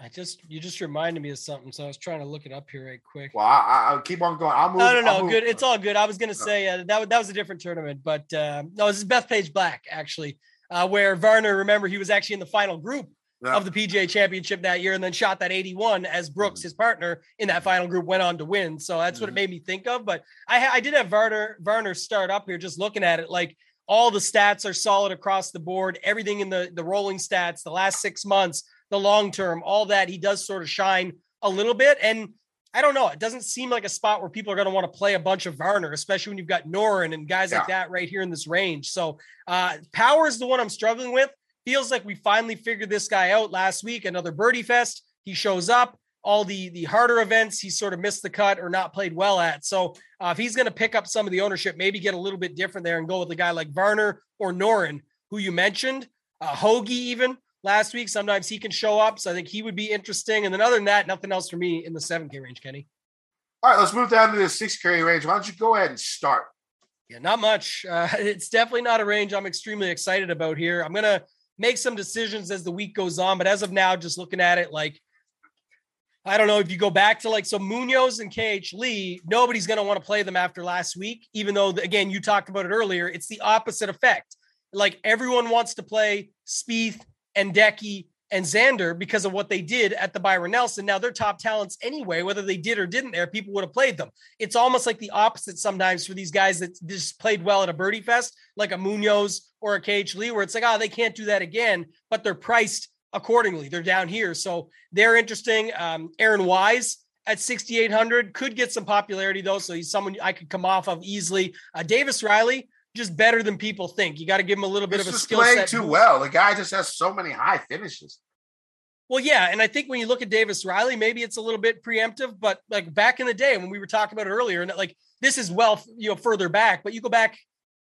I just you just reminded me of something, so I was trying to look it up here right quick. Well, I, will keep on going. I'm move. No, no, no. Good. It's all good. I was gonna say uh, that that was a different tournament, but uh, no, this is Beth Page Black actually, uh, where Varner. Remember, he was actually in the final group yeah. of the PGA Championship that year, and then shot that 81 as Brooks, mm-hmm. his partner in that final group, went on to win. So that's mm-hmm. what it mm-hmm. made me think of. But I I did have Varner Varner start up here, just looking at it like all the stats are solid across the board. Everything in the the rolling stats, the last six months the long term, all that, he does sort of shine a little bit. And I don't know, it doesn't seem like a spot where people are going to want to play a bunch of Varner, especially when you've got Noren and guys yeah. like that right here in this range. So uh, power is the one I'm struggling with. Feels like we finally figured this guy out last week. Another birdie fest. He shows up. All the the harder events, he sort of missed the cut or not played well at. So uh, if he's going to pick up some of the ownership, maybe get a little bit different there and go with a guy like Varner or Noren, who you mentioned, uh, Hoge even last week. Sometimes he can show up. So I think he would be interesting. And then other than that, nothing else for me in the 7K range, Kenny. All right, let's move down to the 6K range. Why don't you go ahead and start? Yeah, not much. Uh, it's definitely not a range I'm extremely excited about here. I'm going to make some decisions as the week goes on. But as of now, just looking at it, like, I don't know if you go back to like so Munoz and KH Lee, nobody's going to want to play them after last week, even though, again, you talked about it earlier. It's the opposite effect. Like everyone wants to play Spieth and Decky and Xander because of what they did at the Byron Nelson. Now they're top talents anyway, whether they did or didn't there, people would have played them. It's almost like the opposite sometimes for these guys that just played well at a birdie fest, like a Munoz or a KH Lee, where it's like, oh, they can't do that again, but they're priced accordingly. They're down here. So they're interesting. Um, Aaron Wise at 6,800 could get some popularity though. So he's someone I could come off of easily. Uh, Davis Riley, just better than people think. You got to give him a little bit of a skill set. too well. The guy just has so many high finishes. Well, yeah, and I think when you look at Davis Riley, maybe it's a little bit preemptive, but like back in the day when we were talking about it earlier, and like this is well, you know, further back, but you go back,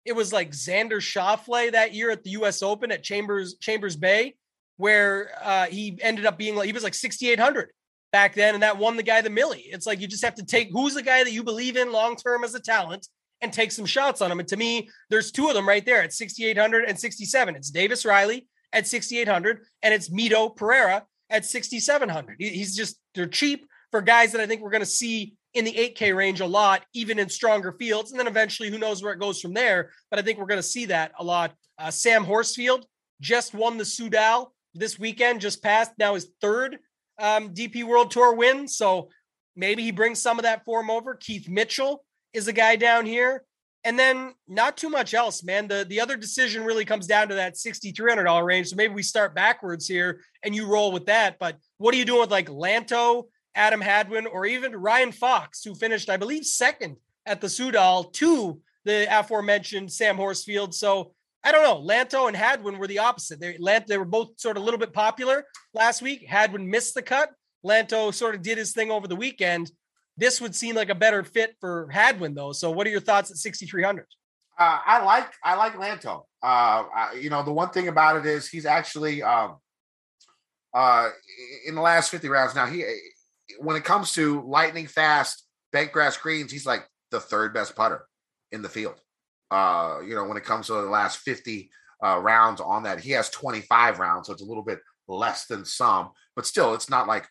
it was like Xander Schauffele that year at the U.S. Open at Chambers Chambers Bay, where uh, he ended up being like he was like 6,800 back then, and that won the guy the Milly. It's like you just have to take who's the guy that you believe in long term as a talent, and take some shots on him. And to me, there's two of them right there at 6,800 and 67. It's Davis Riley at 6,800 and it's Mito Pereira at 6,700. He's just, they're cheap for guys that I think we're going to see in the 8K range a lot, even in stronger fields. And then eventually, who knows where it goes from there. But I think we're going to see that a lot. Uh, Sam Horsfield just won the Soudal this weekend, just passed now his third um, DP World Tour win. So maybe he brings some of that form over. Keith Mitchell is a guy down here. And then not too much else, man. The the other decision really comes down to that $6,300 range. So maybe we start backwards here and you roll with that. But what are you doing with like Lanto, Adam Hadwin, or even Ryan Fox, who finished, I believe, second at the Soudal to the aforementioned Sam Horsfield. So I don't know. Lanto and Hadwin were the opposite. They, Lanto, they were both sort of a little bit popular last week. Hadwin missed the cut. Lanto sort of did his thing over the weekend. This would seem like a better fit for Hadwin, though. So, what are your thoughts at 6,300? Uh, I like I like Lanto. Uh, I, you know, the one thing about it is he's actually um, uh, in the last 50 rounds. Now, he when it comes to lightning fast bent grass greens, he's like the third best putter in the field. Uh, you know, when it comes to the last 50 uh, rounds on that, he has 25 rounds, so it's a little bit less than some, but still, it's not like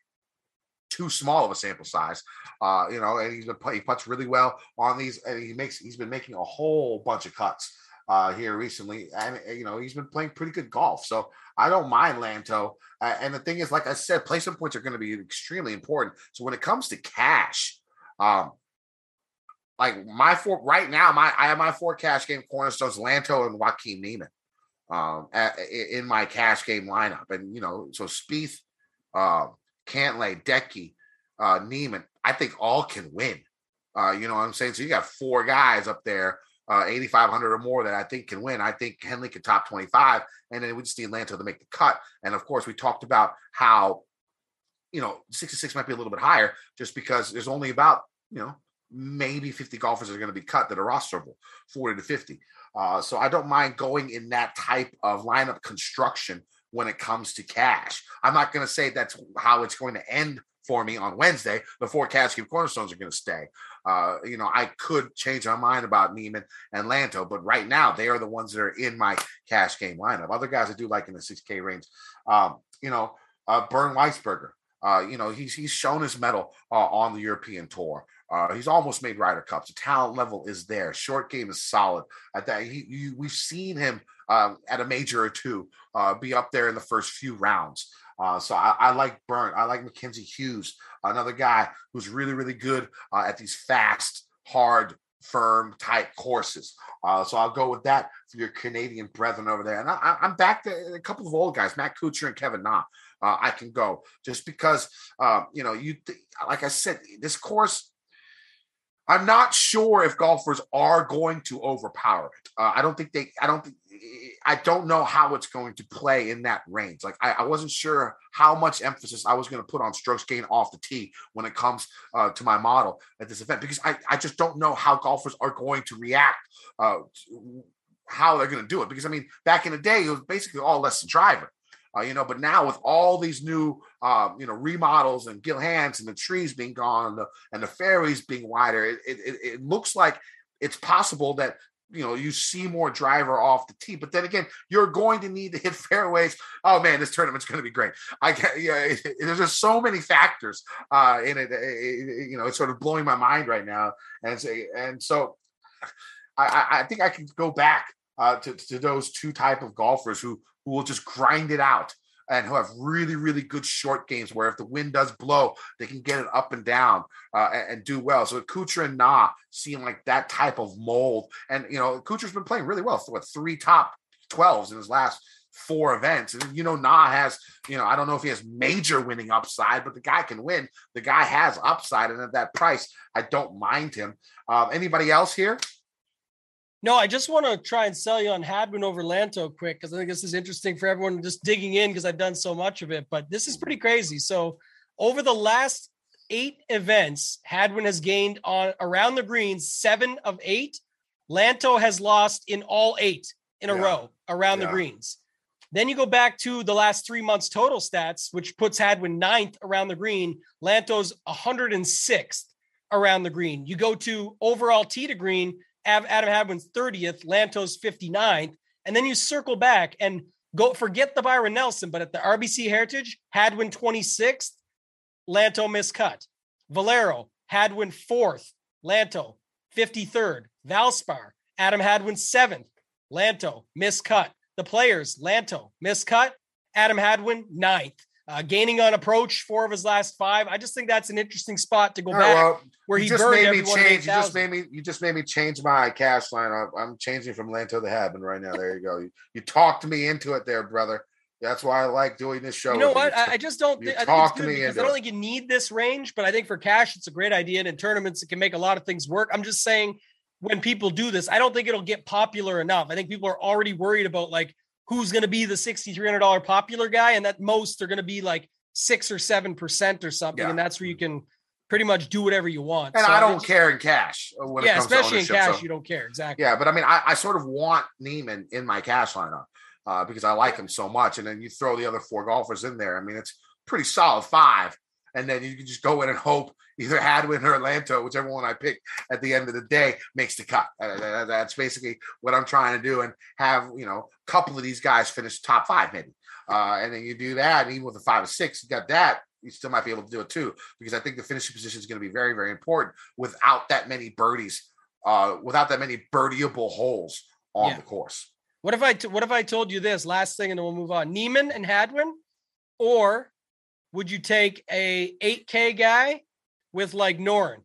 too small of a sample size. Uh, you know, and he's been he puts really well on these, and he makes he's been making a whole bunch of cuts uh, here recently, and eh, you know he's been playing pretty good golf. So I don't mind Lanto. Uh, and the thing is, like I said, placement points are going to be extremely important. So when it comes to cash, um, like my four right now, my I have my four cash game cornerstones: Lanto and Joaquin Niemann um, at, in my cash game lineup, and you know, so Spieth. Uh, Cantlay, Decky, uh, Niemann, I think all can win Uh, you know what I'm saying? So you got four guys up there, uh, 8,500 or more that I think can win. I think Henley could top 25, and then we just need Lanto to make the cut. And of course, we talked about how, you know, 66 might be a little bit higher just because there's only about, you know, maybe 50 golfers are going to be cut that are rosterable, 40 to 50. Uh, so I don't mind going in that type of lineup construction when it comes to cash. I'm not going to say that's how it's going to end for me on Wednesday The four cash game cornerstones are going to stay. Uh, you know, I could change my mind about Niemann and Lanto, but right now they are the ones that are in my cash game lineup. Other guys I do like in the 6K range, um, you know, uh, Bernd Wiesberger. Uh, you know, he's he's shown his mettle uh, on the European tour. Uh, he's almost made Ryder Cups. The talent level is there. Short game is solid. I think he, we've seen him um, at a major or two uh, be up there in the first few rounds. Uh, so I, I, like Bernd. I like Mackenzie Hughes, another guy who's really, really good uh, at these fast, hard, firm type courses. Uh, so I'll go with that for your Canadian brethren over there. And I, am back to a couple of old guys, Matt Kuchar and Kevin Na. Uh, I can go just because, uh, you know, you th- like I said, this course I'm not sure if golfers are going to overpower it. Uh, I don't think they. I don't. I don't know how it's going to play in that range. Like I, I wasn't sure how much emphasis I was going to put on strokes gain off the tee when it comes uh, to my model at this event because I, I just don't know how golfers are going to react. Uh, to how they're going to do it because I mean back in the day it was basically all lesson driver. Uh, you know, but now with all these new, uh, you know, remodels and Gil Hanse and the trees being gone and the, and the fairways being wider, it, it, it looks like it's possible that you know you see more driver off the tee. But then again you're going to need to hit fairways. Oh man this tournament's going to be great. I can't yeah it, it, there's just so many factors uh in it, it, you know it's sort of blowing my mind right now. And and so i i think i can go back uh to, to those two type of golfers who who will just grind it out and who have really, really good short games where if the wind does blow, they can get it up and down uh, and, and, do well. So Kuchar and Na seem like that type of mold. And, you know, Kuchar's been playing really well. So what, three top 12s in his last four events. And, you know, Na has, you know, I don't know if he has major winning upside, but the guy can win. The guy has upside. And at that price, I don't mind him. Um, anybody else here? No, I just want to try and sell you on Hadwin over Lanto quick because I think this is interesting for everyone just digging in because I've done so much of it. But this is pretty crazy. So over the last eight events, Hadwin has gained on around the greens seven of eight. Lanto has lost in all eight in a yeah. row around yeah. the greens. Then you go back to the last three months total stats, which puts Hadwin ninth around the green. Lanto's 106th around the green. You go to overall tee to green. Adam Hadwin's 30th, Lantos 59th, and then you circle back and go forget the Byron Nelson, but at the RBC Heritage, Hadwin 26th, Lanto miscut. Valero, Hadwin 4th, Lanto 53rd, Valspar, Adam Hadwin 7th, Lanto miscut. The players, Lanto miscut, Adam Hadwin 9th. Uh, gaining on approach, four of his last five. I just think that's an interesting spot to go back well, where he just made me change. You just made me. You just made me change my cash line. I'm changing from Lanto to Hadwin right now. There you go. You, you talked me into it, there, brother. That's why I like doing this show. You know what? You. I just don't. Th- I talk to me. I don't think you need this range, but I think for cash, it's a great idea. And in tournaments, it can make a lot of things work. I'm just saying, when people do this, I don't think it'll get popular enough. I think people are already worried about like who's going to be the $6,300 popular guy. And at most, they're going to be like six or 7% or something. Yeah. And that's where you can pretty much do whatever you want. And so I don't care in cash. yeah, especially in cash, so, you don't care. Exactly. Yeah. But I mean, I, I sort of want Niemann in my cash lineup uh, because I like him so much. And then you throw the other four golfers in there. I mean, it's pretty solid five. And then you can just go in and hope either Hadwin or Lanto, whichever one I pick at the end of the day, makes the cut. Uh, that's basically what I'm trying to do, and have you know a couple of these guys finish top five maybe, uh, and then you do that. And even with a five or six, you got that. You still might be able to do it too, because I think the finishing position is going to be very, very important without that many birdies, uh, without that many birdieable holes on yeah. the course. What if I t- what if I told you this last thing, and then we'll move on? Niemann and Hadwin, or would you take a 8K guy with like Noren.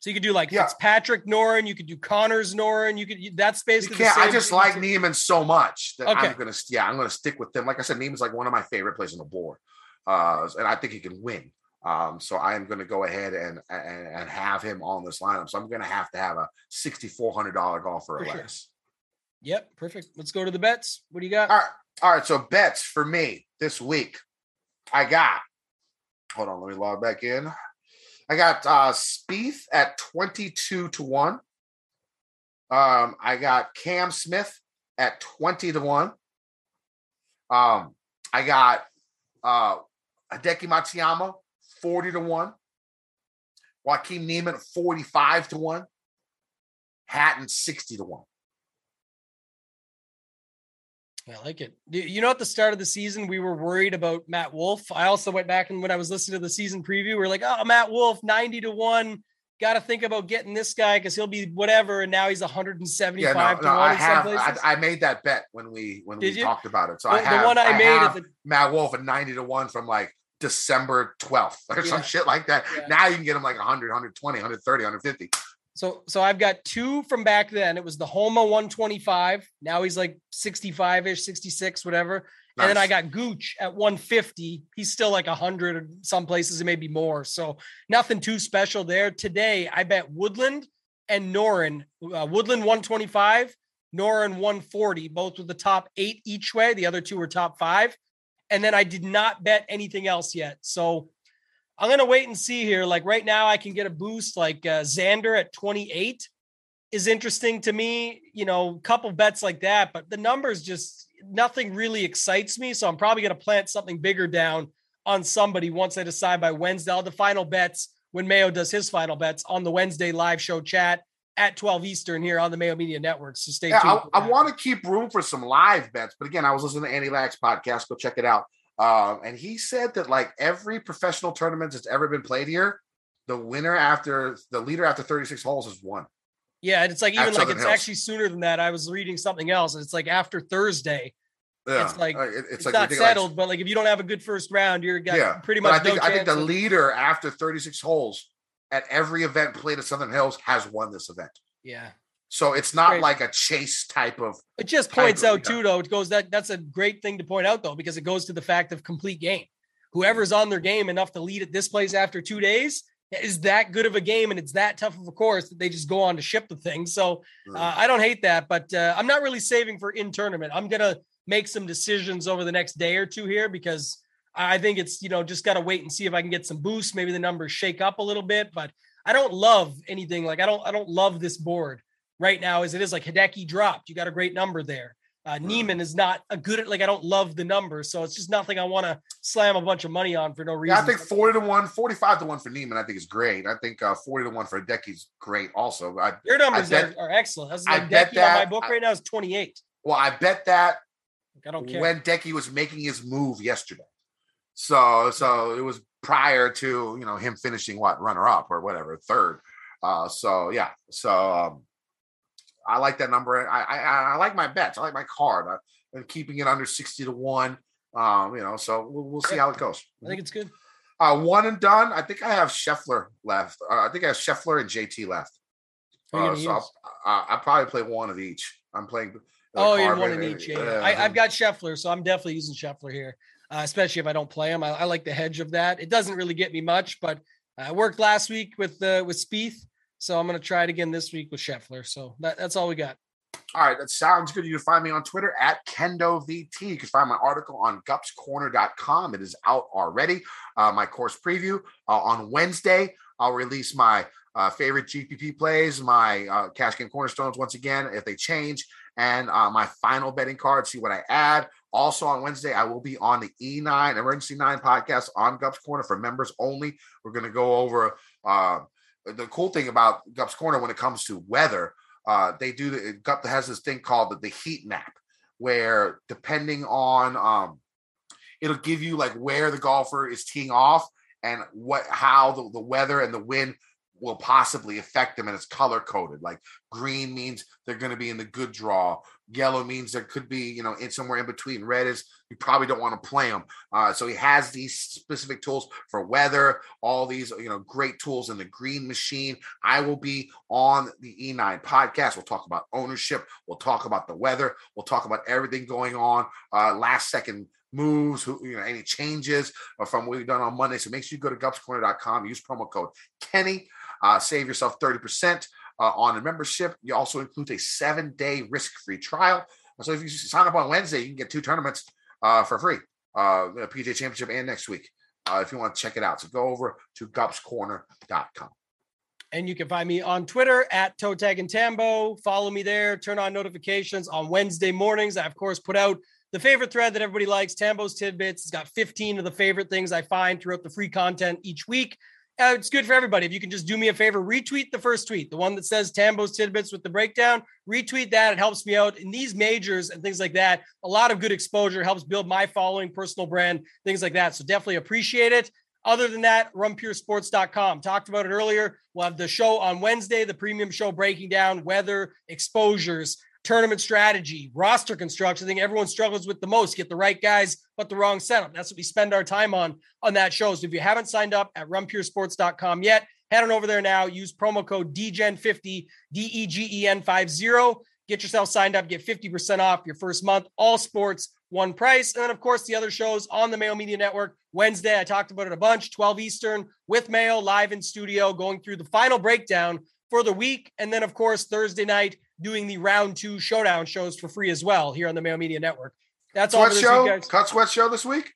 So you could do like yeah. Fitzpatrick Noren, you could do Conners Noren, you could that's basically. I just like Niemann so much that okay. I'm gonna yeah I'm gonna stick with them. Like I said, Niemann's like one of my favorite players on the board, uh, and I think he can win Um, so I am going to go ahead and, and, and have him on this lineup. So I'm going to have to have a sixty four hundred dollar golfer or less. Yep, perfect. Let's go to the bets. What do you got? All right, all right. So bets for me this week, I got. Hold on, let me log back in. I got uh Spieth at twenty two to one. Um, I got Cam Smith at twenty to one. Um, I got uh Hideki Matsuyama 40 to 1. Joaquin Niemann 45 to 1. Hatton 60 to 1. I like it. You know, at the start of the season, we were worried about Matt Wolff. I also went back and when I was listening to the season preview, we are like, oh, Matt Wolff, 90 to 1. Got to think about getting this guy because he'll be whatever. And now he's 175 yeah, no, to no, 1 I, have, I, I, made that bet when we when Did we you? talked about it. So the, I have the one I, I made have the, Matt Wolf at 90 to 1 from like December 12th or yeah. some shit like that. Yeah. Now you can get him like 100, 120, 130, 150. So so I've got two from back then. It was the Homa 125. Now he's like 65-ish, 66, whatever. Nice. And then I got Gooch at 150. He's still like 100 some places, and maybe more. So nothing too special there. Today, I bet Woodland and Noren. Uh, Woodland 125, Noren 140, both with the top eight each way. The other two were top five. And then I did not bet anything else yet. So I'm going to wait and see here. Like right now, I can get a boost like uh, Xander at 28 is interesting to me. You know, a couple bets like that, but the numbers just nothing really excites me. So I'm probably going to plant something bigger down on somebody once I decide by Wednesday. I'll the final bets when Mayo does his final bets on the Wednesday live show chat at 12 Eastern here on the Mayo Media Network. So stay yeah, tuned. I, I want to keep room for some live bets, but again, I was listening to Andy Lack's podcast. Go check it out. Um, and he said that like every professional tournament that's ever been played here, the winner after the leader after 36 holes is one. Yeah, and it's like even like it's Hills. actually sooner than that. I was reading something else, and it's like after Thursday, yeah, it's like uh, it's, it's like not settled, but like if you don't have a good first round, you're got yeah. pretty much. But I think no I think the leader after 36 holes at every event played at Southern Hills has won this event. Yeah. So it's not like a chase type of. It just points out too, though. It goes that that's a great thing to point out though, because it goes to the fact of complete game. Whoever's on their game enough to lead at this place after two days is that good of a game, and it's that tough of a course that they just go on to ship the thing. So uh, I don't hate that, but uh, I'm not really saving for in tournament. I'm gonna make some decisions over the next day or two here because I think it's, you know, just got to wait and see if I can get some boosts. Maybe the numbers shake up a little bit, but I don't love anything like I don't, I don't love this board right now as it is like Hideki dropped. You got a great number there. Uh, Niemann is not a good, like I don't love the numbers. So it's just nothing I want to slam a bunch of money on for no reason. Yeah, I think 40 to 1, 45 to 1 for Niemann, I think is great. I think uh, 40 to 1 for Hideki is great also. I, Your numbers bet, are, are, excellent. That's like Hideki on my book I, right now is 28. Well, I bet that I don't care. When Decky was making his move yesterday. So so it was prior to you know him finishing what runner up or whatever third. Uh, so yeah, so um, I like that number. I, I, I like my bets. I like my card. I, and keeping it under sixty to one. Um, you know, so we'll, we'll see how it goes. I think it's good. Uh, one and done. I think I have Scheffler left. Uh, I think I have Scheffler and JT left. Uh, so I'll, I'll, probably play one of each. I'm playing Oh, you're one in each. Yeah, I, have got Scheffler, so I'm definitely using Scheffler here, uh, especially if I don't play him. I, I, like the hedge of that. It doesn't really get me much, but I worked last week with uh, with Spieth, so I'm going to try it again this week with Scheffler. So that, that's all we got. All right, that sounds good. You can find me on Twitter at KendoVT. You can find my article on gupscorner.com. It is out already. Uh, my course preview uh, on Wednesday. I'll release my uh, favorite GPP plays, my uh, cash game cornerstones once again if they change, and uh, my final betting card. See what I add. Also on Wednesday, I will be on the E9 Emergency Nine podcast on Gups Corner for members only. We're going to go over uh, the cool thing about Gups Corner when it comes to weather. Uh, they do the Gup has this thing called the, the heat map, where depending on um, it'll give you like where the golfer is teeing off and what how the, the weather and the wind will possibly affect them and it's color coded like green means they're going to be in the good draw yellow means there could be you know in somewhere in between. Red is you probably don't want to play them uh, so he has these specific tools for weather all these you know great tools in the green machine. I will be on the e9 podcast. We'll talk about ownership. We'll talk about the weather. We'll talk about everything going on uh, last second moves, who you know, any changes from what we've done on Monday. So make sure you go to gupscorner.com, use promo code Kenny, uh, save yourself 30% uh, on a membership. You also includes a seven day risk free trial. So if you sign up on Wednesday, you can get two tournaments uh, for free, uh, the PGA Championship and next week. Uh, if you want to check it out, so go over to gupscorner.com. And you can find me on Twitter at Toe Tag and Tambo. Follow me there. Turn on notifications on Wednesday mornings. I, of course, put out the favorite thread that everybody likes, Tambo's Tidbits. It's got 15 of the favorite things I find throughout the free content each week. Uh, it's good for everybody. If you can just do me a favor, retweet the first tweet, the one that says Tambo's Tidbits with the breakdown. Retweet that. It helps me out in these majors and things like that. A lot of good exposure helps build my following, personal brand, things like that. So definitely appreciate it. Other than that, runpuresports.com. Talked about it earlier. We'll have the show on Wednesday, the premium show breaking down weather, exposures, tournament strategy, roster construction. I think everyone struggles with the most. Get the right guys, but the wrong setup. That's what we spend our time on on that show. So if you haven't signed up at runpuresports.com yet, head on over there now. Use promo code DEGEN50, D E G E N 50. Get yourself signed up, get 50% off your first month. All sports, one price. And then, of course, the other shows on the Mayo Media Network. Wednesday, I talked about it a bunch, 12 Eastern with Mayo live in studio, going through the final breakdown for the week. And then, of course, Thursday night, doing the round two showdown shows for free as well here on the Mayo Media Network. That's sweat all show, week, Cut sweat show this week.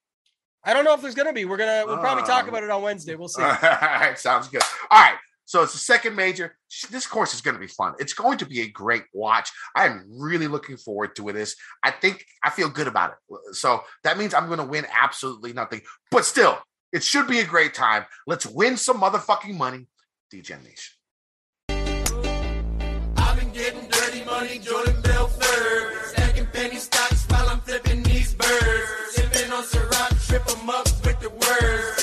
I don't know if there's going to be. We're gonna we'll probably talk oh. about it on Wednesday. We'll see. All right, sounds good. All right. So it's the second major. This course is going to be fun. It's going to be a great watch. I'm really looking forward to this. I think I feel good about it. So that means I'm going to win absolutely nothing. But still, it should be a great time. Let's win some motherfucking money. Degen Nation. money, Jordan Belfort. Stacking penny stocks while I'm flipping these birds. Sipping on Ciroc, trip 'em up with the words.